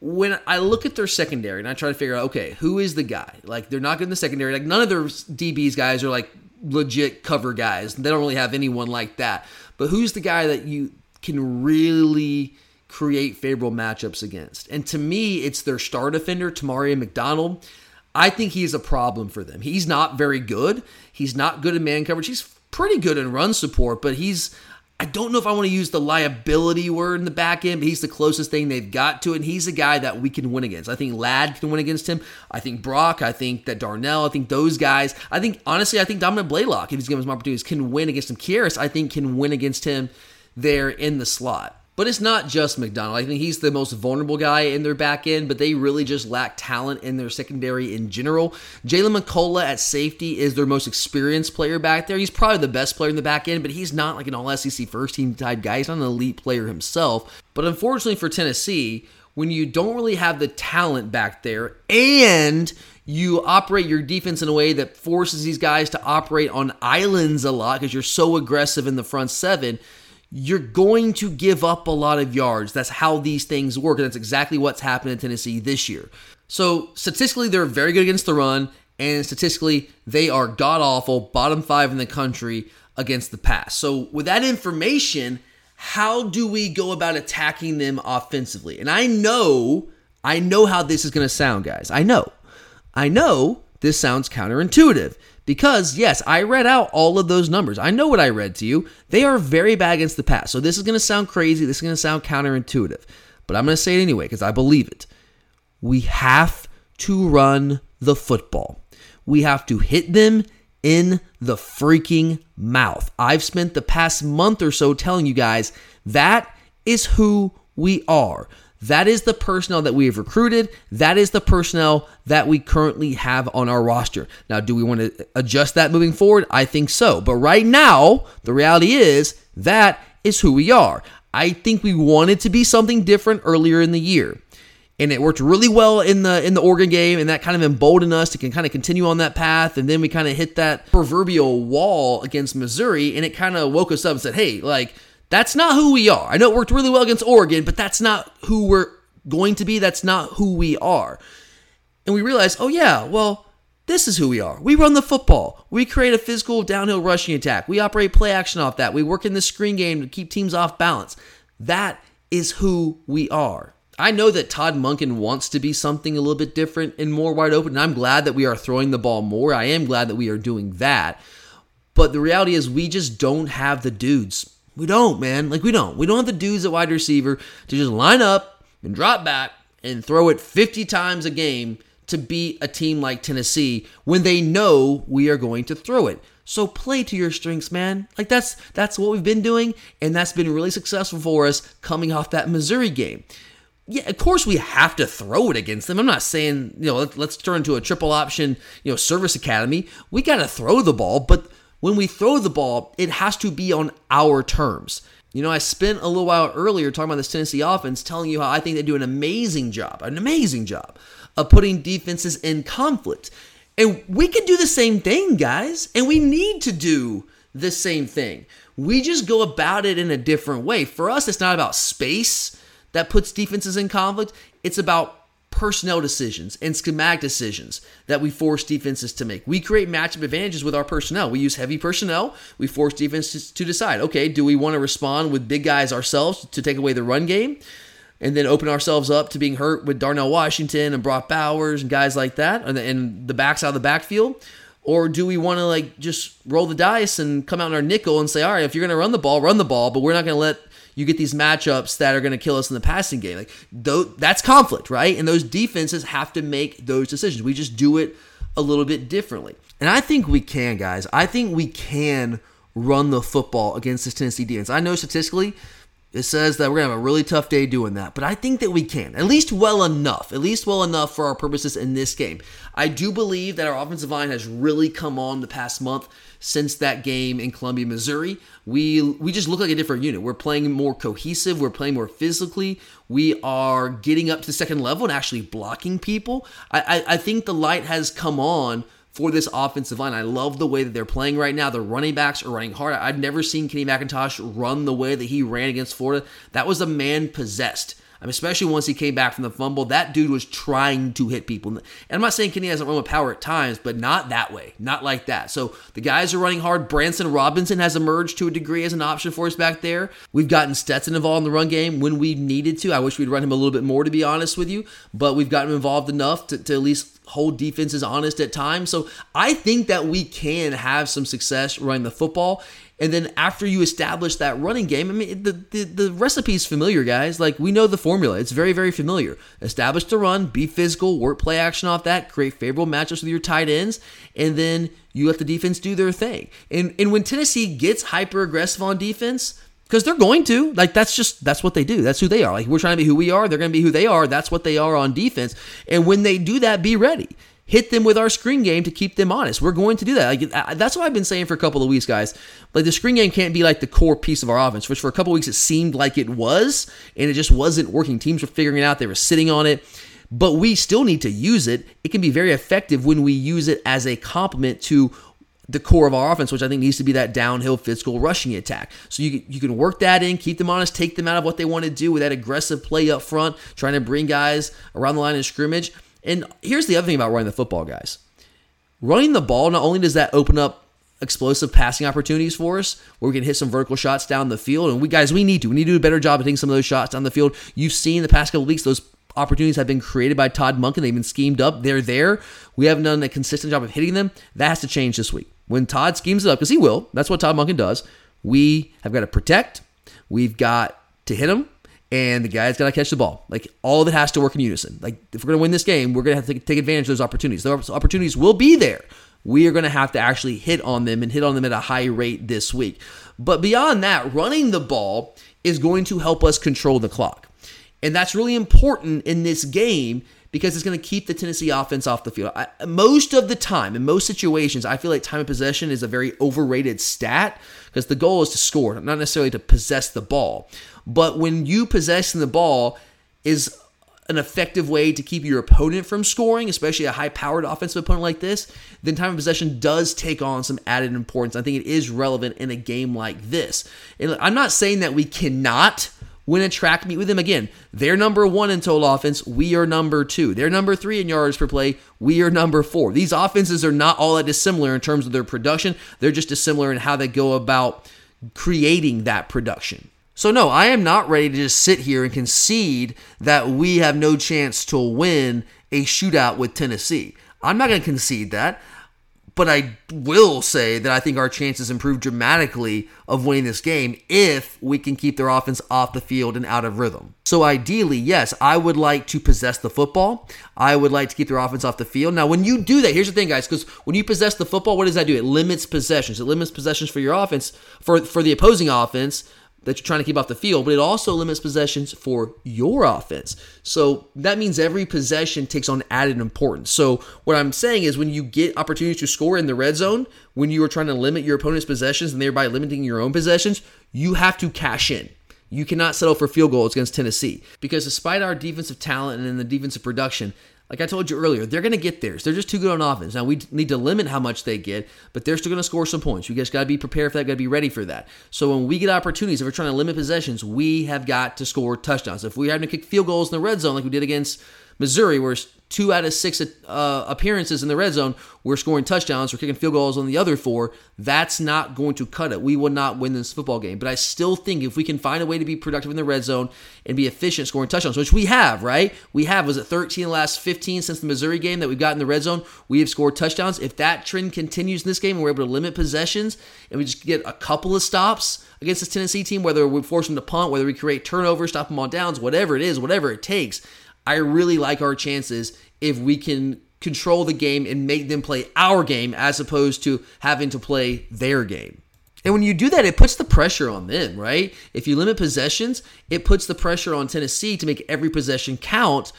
When I look at their secondary and I try to figure out, okay, who is the guy? Like, they're not good in the secondary. Like, none of their DBs guys are like legit cover guys. They don't really have anyone like that. But who's the guy that you can really create favorable matchups against? And to me, it's their star defender, Tamari McDonald. I think he's a problem for them. He's not very good. He's not good in man coverage. He's pretty good in run support, but he's I don't know if I want to use the liability word in the back end, but he's the closest thing they've got to it. And he's a guy that we can win against. I think Ladd can win against him. I think Brock. I think that Darnell. I think those guys. I think, honestly, I think Dominick Blaylock, if he's given some opportunities, can win against him. Kearis, I think, can win against him there in the slot. But it's not just McDonald. I think he's the most vulnerable guy in their back end, but they really just lack talent in their secondary in general. Jaylen McCollough at safety is their most experienced player back there. He's probably the best player in the back end, but he's not like an all SEC first team type guy. He's not an elite player himself. But unfortunately for Tennessee, when you don't really have the talent back there and you operate your defense in a way that forces these guys to operate on islands a lot because you're so aggressive in the front seven you're going to give up a lot of yards. That's how these things work. And that's exactly what's happened in Tennessee this year. So, statistically, they're very good against the run. And statistically, they are god awful, bottom five in the country against the pass. So, with that information, how do we go about attacking them offensively? And I know, I know how this is going to sound, guys. I know. I know this sounds counterintuitive. Because, yes, I read out all of those numbers. I know what I read to you. They are very bad against the pass. So this is going to sound crazy. This is going to sound counterintuitive. But I'm going to say it anyway because I believe it. We have to run the football. We have to hit them in the freaking mouth. I've spent the past month or so telling you guys that is who we are. That is the personnel that we have recruited. That is the personnel that we currently have on our roster. Now, do we want to adjust that moving forward? I think so. But right now, the reality is that is who we are. I think we wanted to be something different earlier in the year. And it worked really well in the in the Oregon game, and that kind of emboldened us to can kind of continue on that path. And then we kind of hit that proverbial wall against Missouri, and it kind of woke us up and said, "Hey, like that's not who we are. I know it worked really well against Oregon, but that's not who we're going to be. That's not who we are. And we realize, oh, yeah, well, this is who we are. We run the football. We create a physical downhill rushing attack. We operate play action off that. We work in the screen game to keep teams off balance. That is who we are. I know that Todd Monken wants to be something a little bit different and more wide open, and I'm glad that we are throwing the ball more. I am glad that we are doing that. But the reality is, we just don't have the dudes we don't, man. Like, we don't. We don't have the dudes at wide receiver to just line up and drop back and throw it 50 times a game to beat a team like Tennessee when they know we are going to throw it. So play to your strengths, man. Like that's that's what we've been doing and that's been really successful for us coming off that Missouri game. Yeah, of course we have to throw it against them. I'm not saying, you know, let, let's turn to a triple option, you know, service academy. We got to throw the ball, but when we throw the ball, it has to be on our terms. You know, I spent a little while earlier talking about this Tennessee offense, telling you how I think they do an amazing job, an amazing job of putting defenses in conflict. And we can do the same thing, guys, and we need to do the same thing. We just go about it in a different way. For us, it's not about space that puts defenses in conflict, it's about personnel decisions and schematic decisions that we force defenses to make. We create matchup advantages with our personnel. We use heavy personnel. We force defenses to decide okay, do we want to respond with big guys ourselves to take away the run game? And then open ourselves up to being hurt with Darnell Washington and Brock Bowers and guys like that, and the, and the backs out of the backfield, or do we want to like just roll the dice and come out in our nickel and say, all right, if you're going to run the ball, run the ball, but we're not going to let you get these matchups that are going to kill us in the passing game. Like that's conflict, right? And those defenses have to make those decisions. We just do it a little bit differently. And I think we can, guys. I think we can run the football against this Tennessee defense. I know statistically it says that we're going to have a really tough day doing that, but I think that we can, at least well enough, at least well enough for our purposes in this game. I do believe that our offensive line has really come on the past month since that game in Columbia, Missouri. We we just look like a different unit. We're playing more cohesive. We're playing more physically. We are getting up to the second level and actually blocking people. I, I, I think the light has come on for this offensive line. I love the way that they're playing right now. The running backs are running hard. I've never seen Kenny McIntosh run the way that he ran against Florida. That was a man possessed. I mean, especially once he came back from the fumble, that dude was trying to hit people. And I'm not saying Kenny hasn't run with power at times, but not that way, not like that. So the guys are running hard. Branson Robinson has emerged to a degree as an option for us back there. We've gotten Stetson involved in the run game when we needed to. I wish we'd run him a little bit more, to be honest with you, but we've gotten involved enough to, to at least hold defenses honest at times. So I think that we can have some success running the football. And then after you establish that running game, I mean, the, the, the recipe is familiar, guys. Like, we know the formula. It's very, very familiar. Establish the run, be physical, work play action off that, create favorable matchups with your tight ends, and then you let the defense do their thing. And, and when Tennessee gets hyper aggressive on defense, because they're going to like that's just that's what they do that's who they are like we're trying to be who we are they're going to be who they are that's what they are on defense and when they do that be ready hit them with our screen game to keep them honest. We're going to do that. Like that's what i've been saying for a couple of weeks guys. Like the screen game can't be like the core piece of our offense which for a couple of weeks it seemed like it was and it just wasn't working. Teams were figuring it out. They were sitting on it. But we still need to use it. It can be very effective when we use it as a complement to the core of our offense, which I think needs to be that downhill physical rushing attack. So you, you can work that in, keep them honest, take them out of what they want to do with that aggressive play up front, trying to bring guys around the line of scrimmage. And here's the other thing about running the football, guys. Running the ball, not only does that open up explosive passing opportunities for us where we can hit some vertical shots down the field. And we guys, we need to. We need to do a better job of hitting some of those shots down the field. You've seen the past couple weeks those opportunities have been created by Todd Monken. They've been schemed up. They're there. We haven't done a consistent job of hitting them. That has to change this week. When Todd schemes it up, because he will, that's what Todd Monken does. We have got to protect. We've got to hit him, and the guy's got to catch the ball. Like all of it has to work in unison. Like if we're going to win this game, we're going to have to take advantage of those opportunities. Those opportunities will be there. We are going to have to actually hit on them and hit on them at a high rate this week. But beyond that, running the ball is going to help us control the clock. And that's really important in this game because it's going to keep the Tennessee offense off the field. I, most of the time, in most situations, I feel like time of possession is a very overrated stat because the goal is to score, not necessarily to possess the ball. But when you possessing the ball is an effective way to keep your opponent from scoring, especially a high powered offensive opponent like this, then time of possession does take on some added importance. I think it is relevant in a game like this. And I'm not saying that we cannot win a track meet with them. Again, they're number one in total offense. We are number two. They're number three in yards per play. We are number four. These offenses are not all that dissimilar in terms of their production. They're just dissimilar in how they go about creating that production. So, no, I am not ready to just sit here and concede that we have no chance to win a shootout with Tennessee. I'm not going to concede that. But I will say that I think our chances improve dramatically of winning this game if we can keep their offense off the field and out of rhythm. So ideally, yes, I would like to possess the football. I would like to keep their offense off the field. Now, when you do that, here's the thing, guys, because when you possess the football, what does that do? It limits possessions. It limits possessions for your offense, for for the opposing offense that you're trying to keep off the field, but it also limits possessions for your offense. So that means every possession takes on added importance. So what I'm saying is when you get opportunities to score in the red zone, when you are trying to limit your opponent's possessions and thereby limiting your own possessions, you have to cash in. You cannot settle for field goals against Tennessee because despite our defensive talent and the defensive production, like I told you earlier, they're going to get theirs. They're just too good on offense. Now, we need to limit how much they get, but they're still going to score some points. You guys got to be prepared for that, got to be ready for that. So when we get opportunities, if we're trying to limit possessions, we have got to score touchdowns. If we have to kick field goals in the red zone like we did against Missouri, where two out of six uh, appearances in the red zone, we're scoring touchdowns, we're kicking field goals on the other four. That's not going to cut it. We will not win this football game. But I still think if we can find a way to be productive in the red zone and be efficient scoring touchdowns, which we have, right? We have, was it 13 the last 15 since the Missouri game that we've got in the red zone? We have scored touchdowns. If that trend continues in this game and we're able to limit possessions and we just get a couple of stops against this Tennessee team, whether we force them to punt, whether we create turnovers, stop them on downs, whatever it is, whatever it takes, I really like our chances if we can control the game and make them play our game as opposed to having to play their game. And when you do that, it puts the pressure on them, right? If you limit possessions, it puts the pressure on Tennessee to make every possession count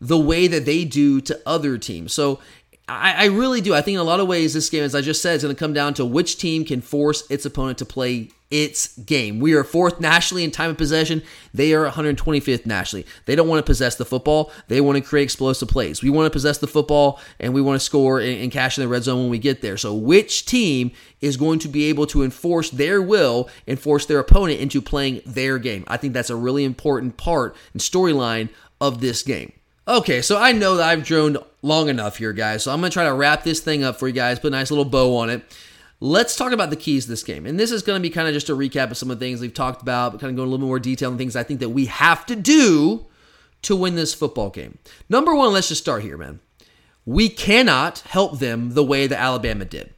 the way that they do to other teams. So I, I really do. I think in a lot of ways, this game, as I just said, is going to come down to which team can force its opponent to play its game. We are fourth nationally in time of possession. They are 125th nationally. They don't want to possess the football. They want to create explosive plays. We want to possess the football and we want to score and, and cash in the red zone when we get there. So, which team is going to be able to enforce their will and force their opponent into playing their game? I think that's a really important part and storyline of this game. Okay, so I know that I've droned long enough here, guys. So I'm going to try to wrap this thing up for you guys, put a nice little bow on it. Let's talk about the keys to this game. And this is going to be kind of just a recap of some of the things we've talked about, but kind of going a little more detail on things I think that we have to do to win this football game. Number one, let's just start here, man. We cannot help them the way that Alabama did.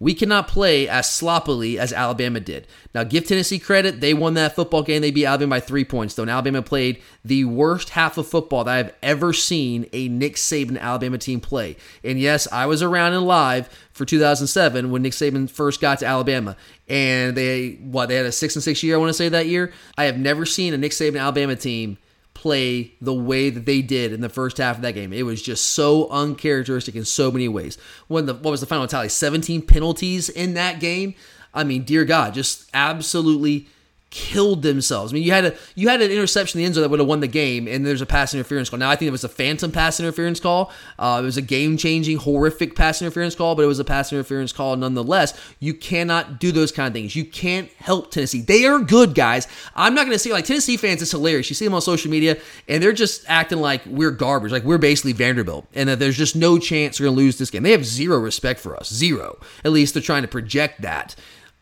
We cannot play as sloppily as Alabama did. Now, give Tennessee credit. They won that football game. They beat Alabama by three points, though. And Alabama played the worst half of football that I've ever seen a Nick Saban Alabama team play. And yes, I was around and live for 2007 when Nick Saban first got to Alabama. And they, what, they had a six and six year, I want to say that year. I have never seen a Nick Saban Alabama team play the way that they did in the first half of that game. It was just so uncharacteristic in so many ways. When the what was the final tally? 17 penalties in that game. I mean, dear God, just absolutely killed themselves. I mean, you had a you had an interception in the end zone that would have won the game, and there's a pass interference call. Now I think it was a phantom pass interference call. Uh, it was a game changing, horrific pass interference call, but it was a pass interference call nonetheless. You cannot do those kind of things. You can't help Tennessee. They are good guys. I'm not going to say like Tennessee fans. It's hilarious. You see them on social media, and they're just acting like we're garbage, like we're basically Vanderbilt, and that there's just no chance we're going to lose this game. They have zero respect for us. Zero. At least they're trying to project that.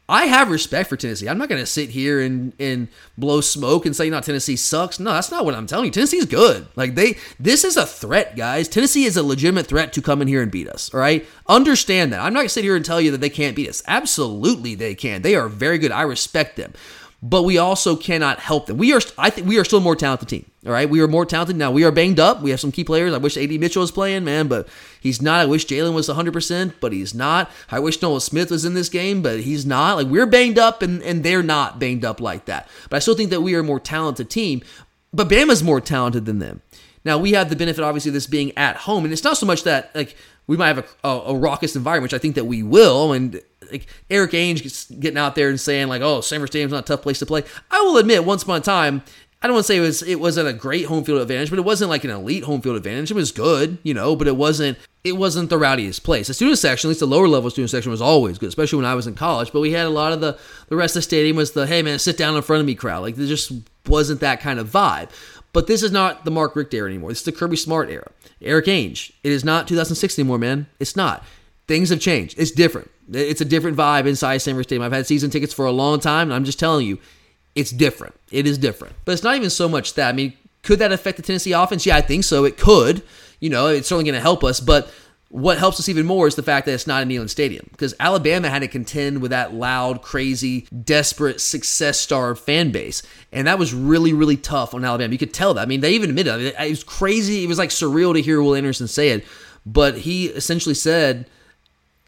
I have respect for Tennessee. I'm not going to sit here and and blow smoke and say, "No, Tennessee sucks." No, that's not what I'm telling you. Tennessee's good. Like they, this is a threat, guys. Tennessee is a legitimate threat to come in here and beat us. All right, understand that. I'm not going to sit here and tell you that they can't beat us. Absolutely, they can. They are very good. I respect them but we also cannot help them. We are, I think, we are still a more talented team. All right, we are more talented now. We are banged up. We have some key players. I wish Ad Mitchell was playing, man, but he's not. I wish Jalen was 100, percent but he's not. I wish Nolan Smith was in this game, but he's not. Like we're banged up, and and they're not banged up like that. But I still think that we are a more talented team. But Bama's more talented than them. Now we have the benefit, obviously, of this being at home, and it's not so much that like we might have a, a, a raucous environment, which I think that we will, and like Erik Ainge getting out there and saying like, "Oh, Sanford Stadium's not a tough place to play." I will admit, once upon a time, I don't want to say it was it wasn't a great home field advantage, but it wasn't like an elite home field advantage. It was good, you know, but it wasn't it wasn't the rowdiest place. The student section, at least the lower level student section, was always good, especially when I was in college. But we had a lot of the the rest of the stadium was the hey man, sit down in front of me crowd. Like there just wasn't that kind of vibe. But this is not the Mark Richt era anymore. This is the Kirby Smart era. Erik Ainge. It is not 2006 anymore, man. It's not. Things have changed. It's different. It's a different vibe inside Sanford Stadium. I've had season tickets for a long time, and I'm just telling you, it's different. It is different. But it's not even so much that. I mean, could that affect the Tennessee offense? Yeah, I think so. It could. You know, it's certainly going to help us. But what helps us even more is the fact that it's not a Neyland Stadium because Alabama had to contend with that loud, crazy, desperate, success starved fan base. And that was really, really tough on Alabama. You could tell that. I mean, they even admitted it. It was crazy. It was like surreal to hear Will Anderson say it. But he essentially said,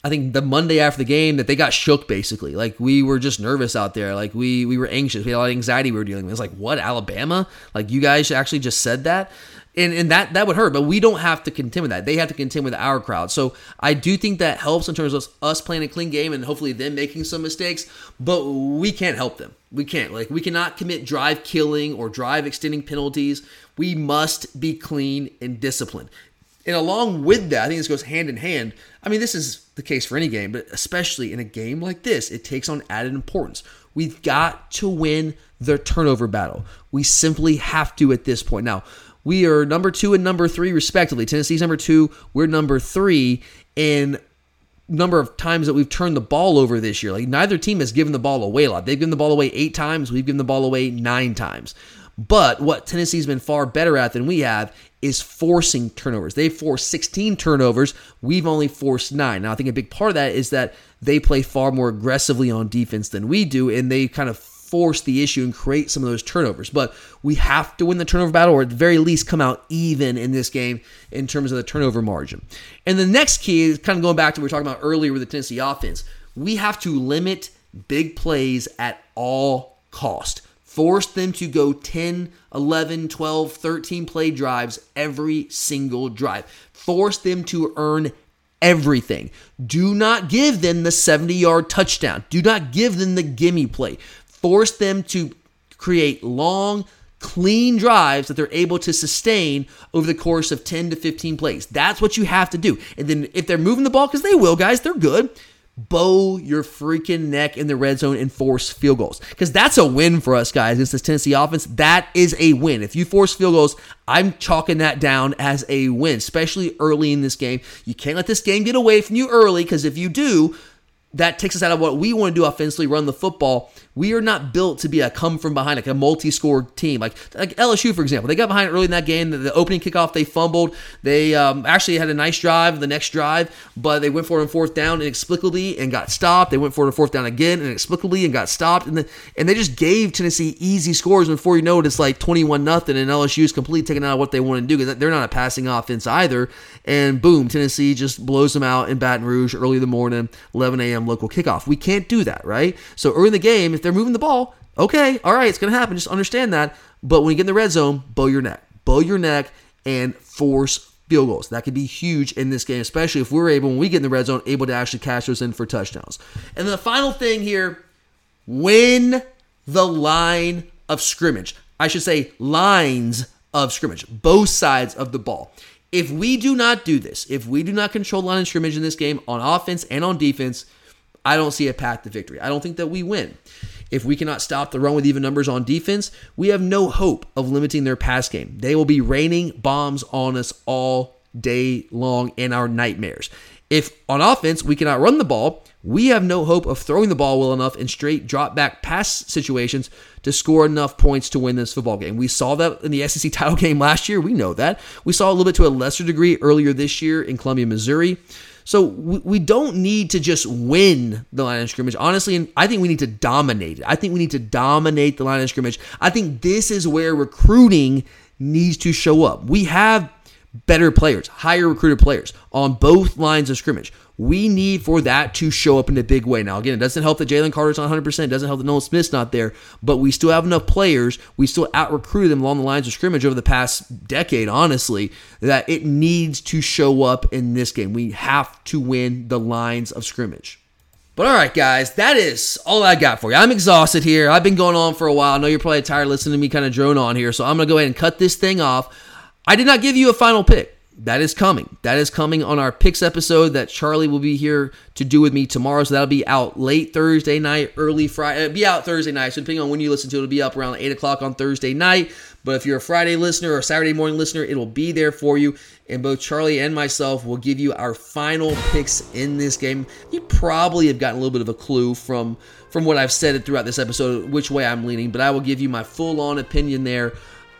I think the Monday after the game that they got shook basically. Like we were just nervous out there. Like we we were anxious. We had a lot of anxiety we were dealing with. It's like, what, Alabama? Like you guys actually just said that? And and that that would hurt, but we don't have to contend with that. They have to contend with our crowd. So I do think that helps in terms of us playing a clean game and hopefully them making some mistakes, but we can't help them. We can't. Like we cannot commit drive killing or drive extending penalties. We must be clean and disciplined. And along with that, I think this goes hand in hand. I mean, this is the case for any game, but especially in a game like this, it takes on added importance. We've got to win the turnover battle. We simply have to at this point. Now, we are number two and number three, respectively. Tennessee's number two, we're number three in number of times that we've turned the ball over this year. Like neither team has given the ball away a lot. They've given the ball away eight times, we've given the ball away nine times. But what Tennessee's been far better at than we have is forcing turnovers. They forced 16 turnovers. We've only forced nine. Now, I think a big part of that is that they play far more aggressively on defense than we do, and they kind of force the issue and create some of those turnovers. But we have to win the turnover battle, or at the very least, come out even in this game in terms of the turnover margin. And the next key is kind of going back to what we were talking about earlier with the Tennessee offense. We have to limit big plays at all cost. Force them to go 10, 11, 12, 13 play drives every single drive. Force them to earn everything. Do not give them the 70 yard touchdown. Do not give them the gimme play. Force them to create long, clean drives that they're able to sustain over the course of 10 to 15 plays. That's what you have to do. And then if they're moving the ball, because they will, guys, they're good bow your freaking neck in the red zone and force field goals. Because that's a win for us, guys, against this Tennessee offense. That is a win. If you force field goals, I'm chalking that down as a win, especially early in this game. You can't let this game get away from you early, because if you do, that takes us out of what we want to do offensively, run the football. We are not built to be a come from behind, like a multi-score team. Like like LSU, for example, they got behind early in that game. The, the opening kickoff, they fumbled. They um, actually had a nice drive the next drive, but they went for it on fourth down inexplicably and got stopped. They went for it on fourth down again inexplicably and got stopped. And then, and they just gave Tennessee easy scores. And before you know it, it's like twenty-one nothing, and LSU is completely taking out of what they want to do because they're not a passing offense either. And boom, Tennessee just blows them out in Baton Rouge early in the morning, 11 a.m. local kickoff. We can't do that, right? So early in the game, if they're moving the ball, okay, all right, it's going to happen. Just understand that. But when you get in the red zone, bow your neck. Bow your neck and force field goals. That could be huge in this game, especially if we're able, when we get in the red zone, able to actually cash those in for touchdowns. And the final thing here win the line of scrimmage. I should say lines of scrimmage, both sides of the ball. If we do not do this, if we do not control line of scrimmage in this game on offense and on defense, I don't see a path to victory. I don't think that we win. If we cannot stop the run with even numbers on defense, we have no hope of limiting their pass game. They will be raining bombs on us all day long in our nightmares. If on offense we cannot run the ball, we have no hope of throwing the ball well enough in straight drop back pass situations to score enough points to win this football game. We saw that in the SEC title game last year. We know that. We saw a little bit to a lesser degree earlier this year in Columbia, Missouri. So we, we don't need to just win the line of scrimmage. Honestly, I think we need to dominate it. I think we need to dominate the line of scrimmage. I think this is where recruiting needs to show up. We have better players, higher recruited players on both lines of scrimmage. We need for that to show up in a big way. Now, again, it doesn't help that Jalen Carter's not 100%, it doesn't help that Nolan Smith's not there, but we still have enough players. We still out recruited them along the lines of scrimmage over the past decade, honestly, that it needs to show up in this game. We have to win the lines of scrimmage. But all right, guys, that is all I got for you. I'm exhausted here. I've been going on for a while. I know you're probably tired listening to me kind of drone on here, so I'm going to go ahead and cut this thing off. I did not give you a final pick. That is coming. That is coming on our picks episode that Charlie will be here to do with me tomorrow. So that'll be out late Thursday night, early Friday. It'll uh, be out Thursday night. So depending on when you listen to it, it'll be up around 8 o'clock on Thursday night. But if you're a Friday listener or Saturday morning listener, it will be there for you. And both Charlie and myself will give you our final picks in this game. You probably have gotten a little bit of a clue from from what I've said throughout this episode, which way I'm leaning. But I will give you my full on opinion there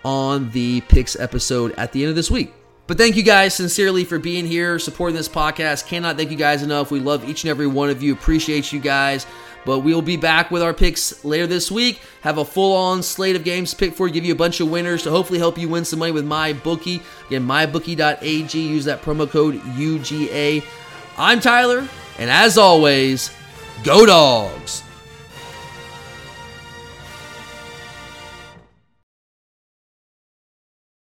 on the picks episode at the end of this week. But thank you guys sincerely for being here, supporting this podcast. Cannot thank you guys enough. We love each and every one of you. Appreciate you guys. But we'll be back with our picks later this week. Have a full on slate of games pick for, give you a bunch of winners to hopefully help you win some money with my bookie. Again, mybookie.ag. Use that promo code UGA. I'm Tyler, and as always, go dogs.